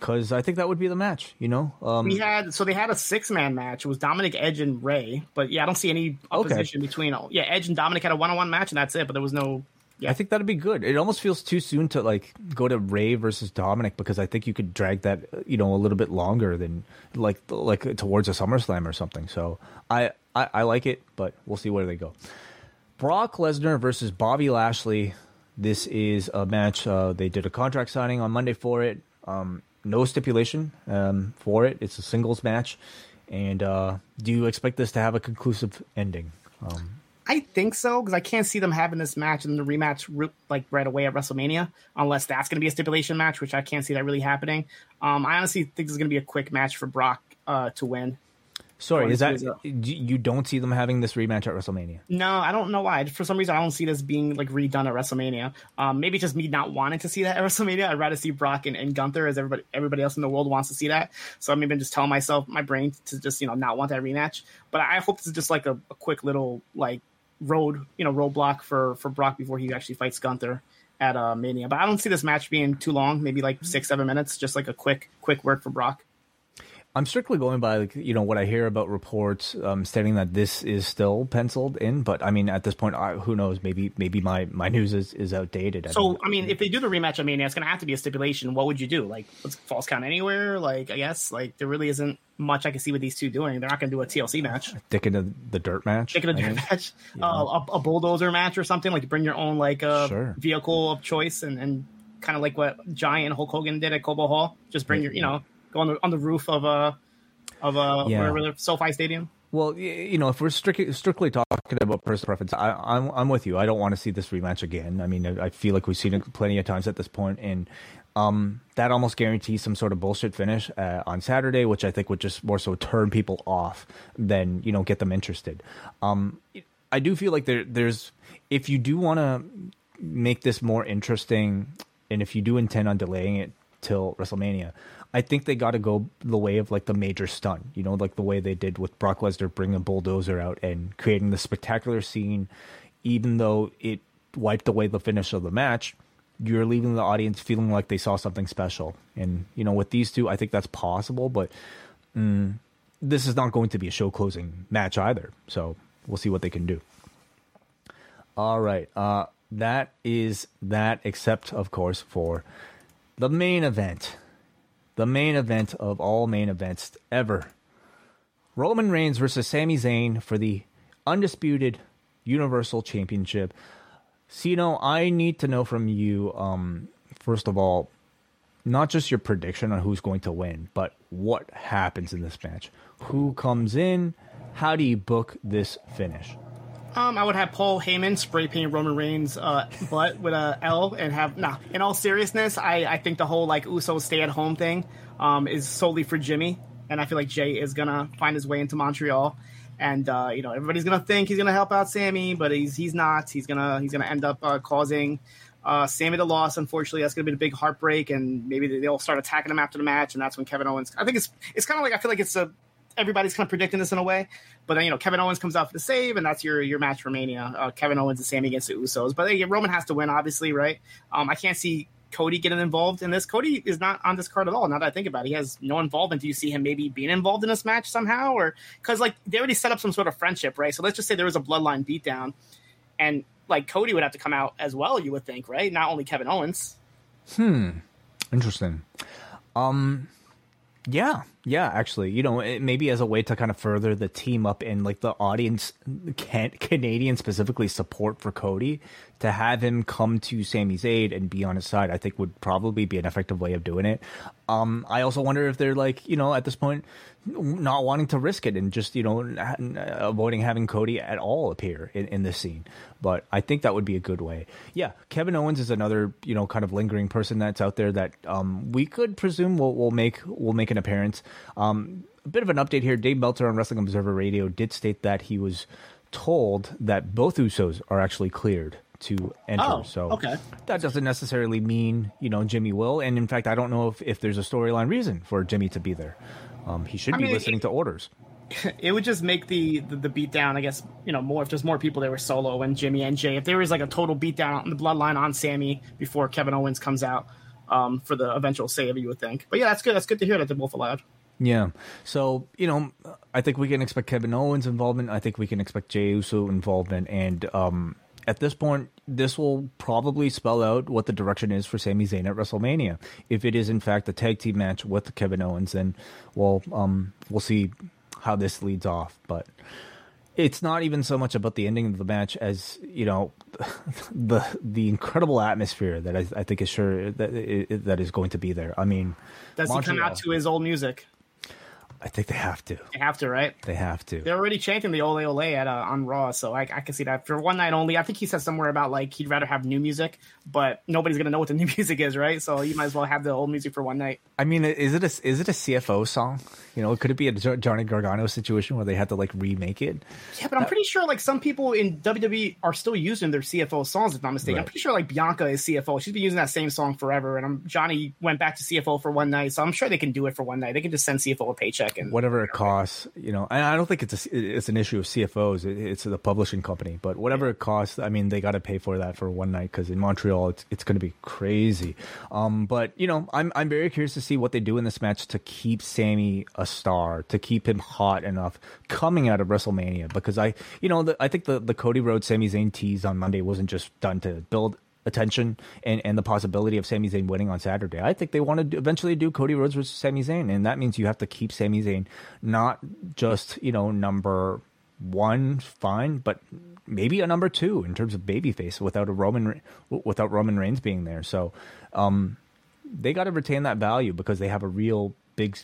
because I think that would be the match. You know, um, we had so they had a six man match. It was Dominik, Edge, and Rey. But yeah, I don't see any opposition okay. between. Yeah, Edge and Dominik had a one on one match, and that's it. But there was no. Yeah. I think that'd be good. It almost feels too soon to like go to Rey versus Dominik because I think you could drag that you know a little bit longer than like like towards a SummerSlam or something. So I I, I like it, but we'll see where they go. Brock Lesnar versus Bobby Lashley. This is a match. Uh, they did a contract signing on Monday for it. Um, no stipulation um, for it. It's a singles match. And uh, do you expect this to have a conclusive ending? Um, I think so because I can't see them having this match and the rematch like right away at WrestleMania unless that's going to be a stipulation match, which I can't see that really happening. Um, I honestly think this is going to be a quick match for Brock uh, to win. Sorry, is that you don't see them having this rematch at WrestleMania? No, I don't know why. For some reason, I don't see this being like redone at WrestleMania. Um, maybe just me not wanting to see that at WrestleMania. I'd rather see Brock and, and Gunther as everybody everybody else in the world wants to see that. So I'm even just telling myself my brain to just you know not want that rematch. But I hope this is just like a, a quick little like road you know roadblock for for Brock before he actually fights Gunther at uh, Mania. But I don't see this match being too long. Maybe like six seven minutes, just like a quick quick work for Brock. I'm strictly going by like you know what I hear about reports um, stating that this is still penciled in, but I mean at this point, I, who knows? Maybe maybe my, my news is, is outdated. I so I mean, if they do the rematch, I mean, it's going to have to be a stipulation. What would you do? Like, let's false count anywhere? Like, I guess like there really isn't much I can see with these two doing. They're not going to do a TLC match. Dick into the dirt match. Dick into the dirt match. Yeah. Uh, a, a, bulldozer match or something like bring your own like uh, sure. vehicle of choice and, and kind of like what Giant Hulk Hogan did at Cobo Hall. Just bring your you know go on the on the roof of a of a yeah. wherever SoFi Stadium? Well, you know, if we're strictly strictly talking about personal preference, I, I'm I'm with you. I don't want to see this rematch again. I mean, I feel like we've seen it plenty of times at this point, and um, that almost guarantees some sort of bullshit finish uh, on Saturday, which I think would just more so turn people off than you know get them interested. Um, I do feel like there there's if you do want to make this more interesting, and if you do intend on delaying it till WrestleMania, I think they got to go the way of like the major stunt, you know, like the way they did with Brock Lesnar bringing a bulldozer out and creating the spectacular scene, even though it wiped away the finish of the match. You're leaving the audience feeling like they saw something special, and you know, with these two, I think that's possible. But mm, this is not going to be a show closing match either, so we'll see what they can do. All right, uh, that is that, except of course for the main event the main event of all main events ever. Roman Reigns versus Sami Zayn for the undisputed Universal Championship. Cino, I need to know from you, um, first of all, not just your prediction on who's going to win, but what happens in this match. Who comes in? How do you book this finish? Um, I would have Paul Heyman spray paint Roman Reigns' uh, butt with a L and have nah. In all seriousness, I, I think the whole like Uso stay at home thing um, is solely for Jimmy, and I feel like Jey is gonna find his way into Montreal, and uh, you know everybody's gonna think he's gonna help out Sami, but he's he's not. He's gonna he's gonna end up uh, causing uh, Sami the loss. Unfortunately, that's gonna be a big heartbreak, and maybe they'll start attacking him after the match, and that's when Kevin Owens. I think it's it's kind of like I feel like it's a everybody's kind of predicting this in a way. But then you know Kevin Owens comes out for the save, and that's your your match for Mania. Uh, Kevin Owens and Sami against the Usos. But Roman has to win, obviously, right? Um, I can't see Cody getting involved in this. Cody is not on this card at all. Now that I think about it, he has no involvement. Do you see him maybe being involved in this match somehow, or because like they already set up some sort of friendship, right? So let's just say there was a bloodline beatdown, and like Cody would have to come out as well. You would think, right? Not only Kevin Owens. Hmm. Interesting. Um, yeah, yeah. Actually, you know, it, maybe as a way to kind of further the team up and like the audience, can, Canadian specifically support for Cody, to have him come to Sami's aid and be on his side, I think would probably be an effective way of doing it. Um, I also wonder if they're like, you know, at this point, not wanting to risk it and just you know avoiding having Cody at all appear in, in this scene. But I think that would be a good way. Yeah, Kevin Owens is another you know kind of lingering person that's out there that um, we could presume will, will make will make an appearance. Um, a bit of an update here. Dave Meltzer on Wrestling Observer Radio did state that he was told that both Usos are actually cleared to enter. Oh, so okay. that doesn't necessarily mean you know Jimmy will. And in fact, I don't know if, if there's a storyline reason for Jimmy to be there. Um, he should I be mean, listening it- to orders. it would just make the, the the beat down, I guess, you know, more if there's more people there were solo and Jimmy and Jey. If there was like a total beat down on the bloodline on Sami before Kevin Owens comes out um, for the eventual save, you would think. But yeah, that's good. That's good to hear that they're both allowed. Yeah. So, you know, I think we can expect Kevin Owens involvement. I think we can expect Jey Uso involvement. And um, at this point, this will probably spell out what the direction is for Sami Zayn at WrestleMania. If it is, in fact, a tag team match with Kevin Owens, then, well, um, we'll see how this leads off. But it's not even so much about the ending of the match as you know the the incredible atmosphere that I, I think is sure that that is going to be there. I mean, Does he come out to his old music? I think they have to. They have to, right? They have to. They're already chanting the Ole Ole at uh, on Raw, so I, I can see that for one night only. I think he said somewhere about like he'd rather have new music, but nobody's gonna know what the new music is, right? So you might as well have the old music for one night. I mean, is it a is it a CFO song? You know, could it be a Johnny Gargano situation where they had to like remake it? Yeah, but I'm pretty sure like some people in WWE are still using their CFO songs, if I'm not mistaken. I'm pretty sure like Bianca is CFO. She's been using that same song forever, and I'm, Johnny went back to CFO for one night, so I'm sure they can do it for one night. They can just send CFO a paycheck and Whatever it costs, you know. And I don't think it's a, it's an issue of CFOs. It, it's the publishing company, but whatever it costs, I mean, they got to pay for that for one night because in Montreal, it's it's going to be crazy. Um, but you know, I'm I'm very curious to see what they do in this match to keep Sami a star, to keep him hot enough coming out of WrestleMania. Because I, you know, the, I think the the Cody Rhodes Sami Zayn tease on Monday wasn't just done to build attention and, and the possibility of Sami Zayn winning on Saturday. I think they want to eventually do Cody Rhodes versus Sami Zayn, and that means you have to keep Sami Zayn not just you know number one, fine, but maybe a number two in terms of babyface without a Roman without Roman Reigns being there. So um, they got to retain that value because they have a real big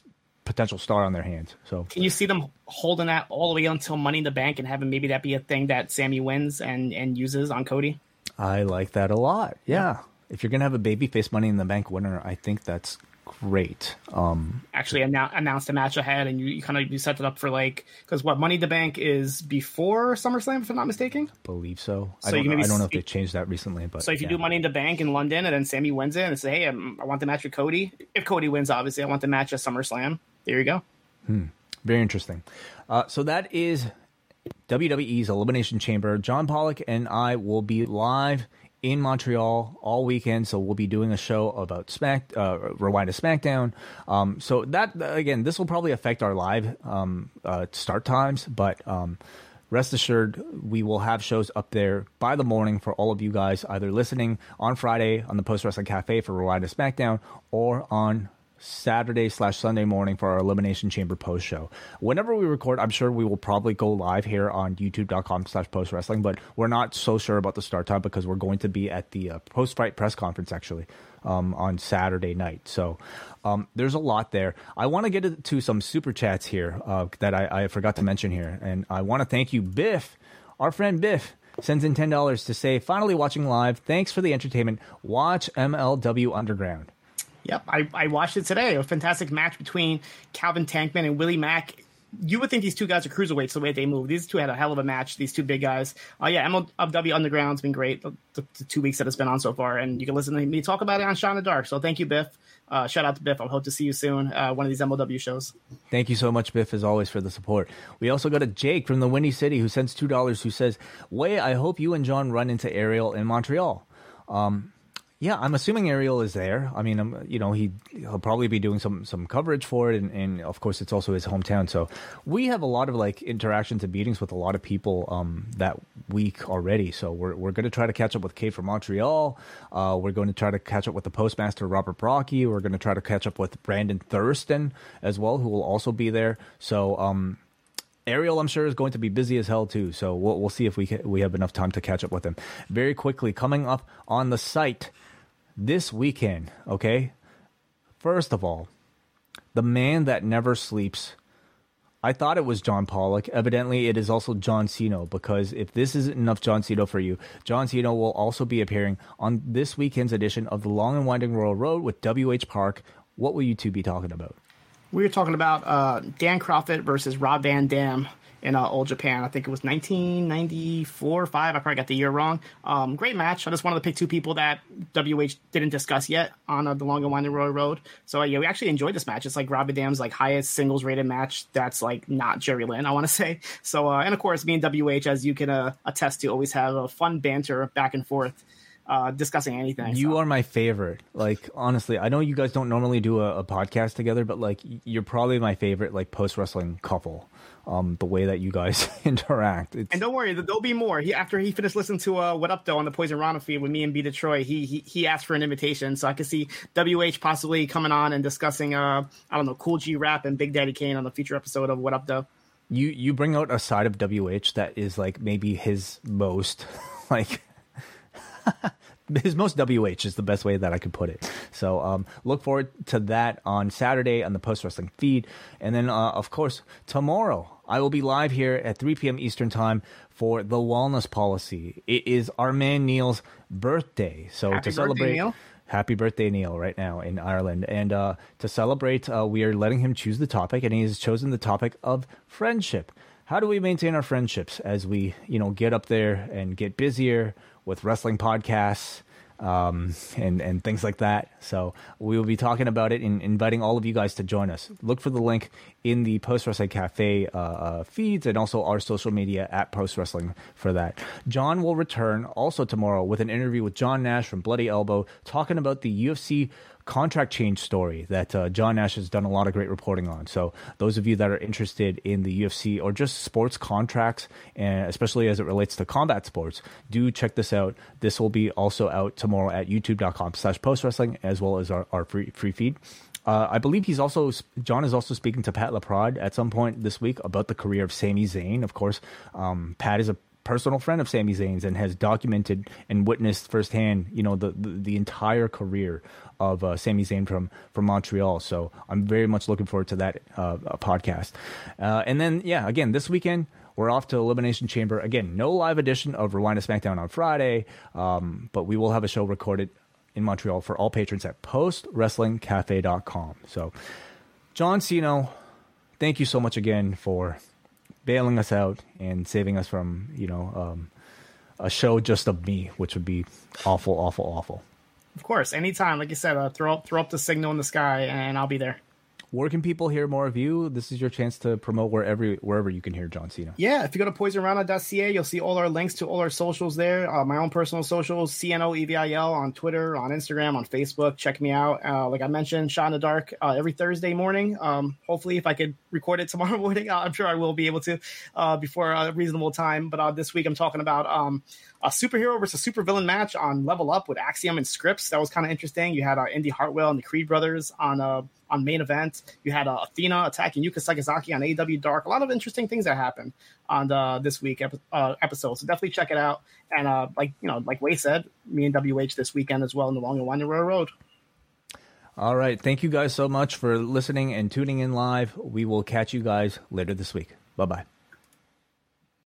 potential star on their hands. So Can you see them holding that all the way until Money in the Bank and having maybe that be a thing that Sami wins and and uses on Cody? I like that a lot. Yeah. If you're gonna have a babyface Money in the Bank winner, I think that's great. Um, Actually, annou- announced a match ahead, and you, you kind of you set it up for like because what Money the Bank is before SummerSlam, if I'm not mistaken. believe so. I So you don't, can know, maybe I don't know if they changed that recently, but So if you yeah. do Money in the Bank in London, and then Sami wins it, and say, "Hey, I'm, I want the match with Cody." If Cody wins, obviously, I want the match at SummerSlam. There you go. Very interesting. Uh, so that is WWE's Elimination Chamber. John Pollock and I will be live in Montreal all weekend. So we'll be doing a show about Smack, uh, Rewind to SmackDown. Um, so that again, this will probably affect our live um, uh, start times, but. Um, Rest assured, we will have shows up there by the morning for all of you guys, either listening on Friday on the Post Wrestling Cafe for Rewind to SmackDown or on Saturday slash Sunday morning for our Elimination Chamber post show. Whenever we record, I'm sure we will probably go live here on youtube.com slash post wrestling, but we're not so sure about the start time because we're going to be at the uh, post fight press conference actually um, on Saturday night. So um, there's a lot there. I want to get to some super chats here uh, that I, I forgot to mention here. And I want to thank you, Biff, our friend Biff sends in $10 to say, finally watching live. Thanks for the entertainment. Watch MLW Underground. Yep, I, I watched it today. A fantastic match between Calvin Tankman and Willie Mack. You would think these two guys are cruiserweights the way they move. These two had a hell of a match. These two big guys. Uh, yeah, MLW Underground's been great the, the, the two weeks that it's been on so far, and you can listen to me talk about it on Shine the Dark. So thank you, Biff. Uh, shout out to Biff. I hope to see you soon. Uh, one of these MLW shows. Thank you so much, Biff, as always, for the support. We also got a Jake from the Windy City who sends $2 who says, Wai, I hope you and John run into Ariel in Montreal. Um, Yeah, I'm assuming Ariel is there. I mean, um, you know, he he'll probably be doing some some coverage for it, and, and of course, it's also his hometown. So we have a lot of like interactions and meetings with a lot of people um, that week already. So we're we're going to try to catch up with Kate from Montreal. Uh, we're going to try to catch up with the postmaster Robert Brocky. We're going to try to catch up with Brandon Thurston as well, who will also be there. So. Um, Ariel, I'm sure, is going to be busy as hell too. So we'll, we'll see if we we have enough time to catch up with him. Very quickly, coming up on the site this weekend, okay? First of all, the man that never sleeps. I thought it was John Pollock. Evidently, it is also John Cena because if this isn't enough John Cena for you, John Cena will also be appearing on this weekend's edition of the Long and Winding Royal Road with WH Park. What will you two be talking about? We were talking about uh, Dan Kroffat versus Rob Van Dam in uh, All Japan. I think it was 1994 or 5. I probably got the year wrong. Um, great match. I just wanted to pick two people that WH didn't discuss yet on uh, the Long and Winding Royal Road. So, uh, yeah, we actually enjoyed this match. It's like Rob Van Dam's like highest singles rated match that's like not Jerry Lynn, I want to say. So, uh, and of course, me and WH, as you can uh, attest to, always have a fun banter back and forth uh, discussing anything. You so. are my favorite. Like honestly, I know you guys don't normally do a, a podcast together, but like you're probably my favorite like post wrestling couple. Um, the way that you guys interact. It's, And don't worry, there'll be more. He after he finished listening to uh, What Up Though on the Poison Rana feed with me and B Detroit, he, he he asked for an invitation, so I could see WH possibly coming on and discussing uh I don't know Kool G Rap and Big Daddy Kane on the future episode of What Up Though. you you bring out a side of WH that is like maybe his most like his most WH is the best way that I could put it. So um, look forward to that on Saturday on the Post Wrestling feed, and then uh, of course tomorrow I will be live here at 3 p.m. Eastern time for the Wellness Policy. It is our man Neil's birthday, so Happy to birthday, celebrate. Neil. Happy birthday, Neil, right now in Ireland. And uh, to celebrate, uh, we are letting him choose the topic, and he has chosen the topic of friendship. How do we maintain our friendships as we, you know, get up there and get busier with wrestling podcasts um, and, and things like that? So we will be talking about it and inviting all of you guys to join us. Look for the link in the Post Wrestling Cafe uh, uh, feeds and also our social media at Post Wrestling for that. John will return also tomorrow with an interview with John Nash from Bloody Elbow talking about the UFC contract change story that uh, John Nash has done a lot of great reporting on. So those of you that are interested in the UFC or just sports contracts, and especially as it relates to combat sports, do check this out. This will be also out tomorrow at youtube.com slash post wrestling as well as our, our free, free feed. Uh, I believe he's also John is also speaking to Pat Laprade at some point this week about the career of Sami Zayn. Of course, um, Pat is a personal friend of Sami Zayn's and has documented and witnessed firsthand, you know, the the, the entire career of uh, Sami Zayn from from Montreal. So I'm very much looking forward to that uh, podcast. Uh, and then, yeah, again, this weekend we're off to Elimination Chamber. Again, no live edition of Rewind to SmackDown on Friday, um, but we will have a show recorded in Montreal for all patrons at postwrestlingcafe.com. So, John Cino, thank you so much again for bailing us out and saving us from, you know, um, a show just of me, which would be awful, awful, awful. Of course, anytime, like you said, uh, throw up throw up the signal in the sky, and I'll be there. Where can people hear more of you? This is your chance to promote wherever wherever you can hear John Cino. Yeah, if you go to poisonrana.ca, you'll see all our links to all our socials there. Uh, my own personal socials, CNOEVIL on Twitter, on Instagram, on Facebook. Check me out. Uh, like I mentioned, Shot in the Dark uh, every Thursday morning. Um, hopefully, if I could record it tomorrow morning, I'm sure I will be able to uh, before a reasonable time. But uh, this week, I'm talking about um, a superhero versus supervillain match on Level Up with Axiom and Scrypts. That was kind of interesting. You had uh, Indi Hartwell and the Creed brothers on uh, on main event. You had uh, Athena attacking Yuka Sakazaki on AEW Dark. A lot of interesting things that happened on the, this week ep- uh, episode. So definitely check it out. And uh, like you know, like Wai said, me and WH this weekend as well in the Long and Winding Road. All right. Thank you guys so much for listening and tuning in live. We will catch you guys later this week. Bye bye.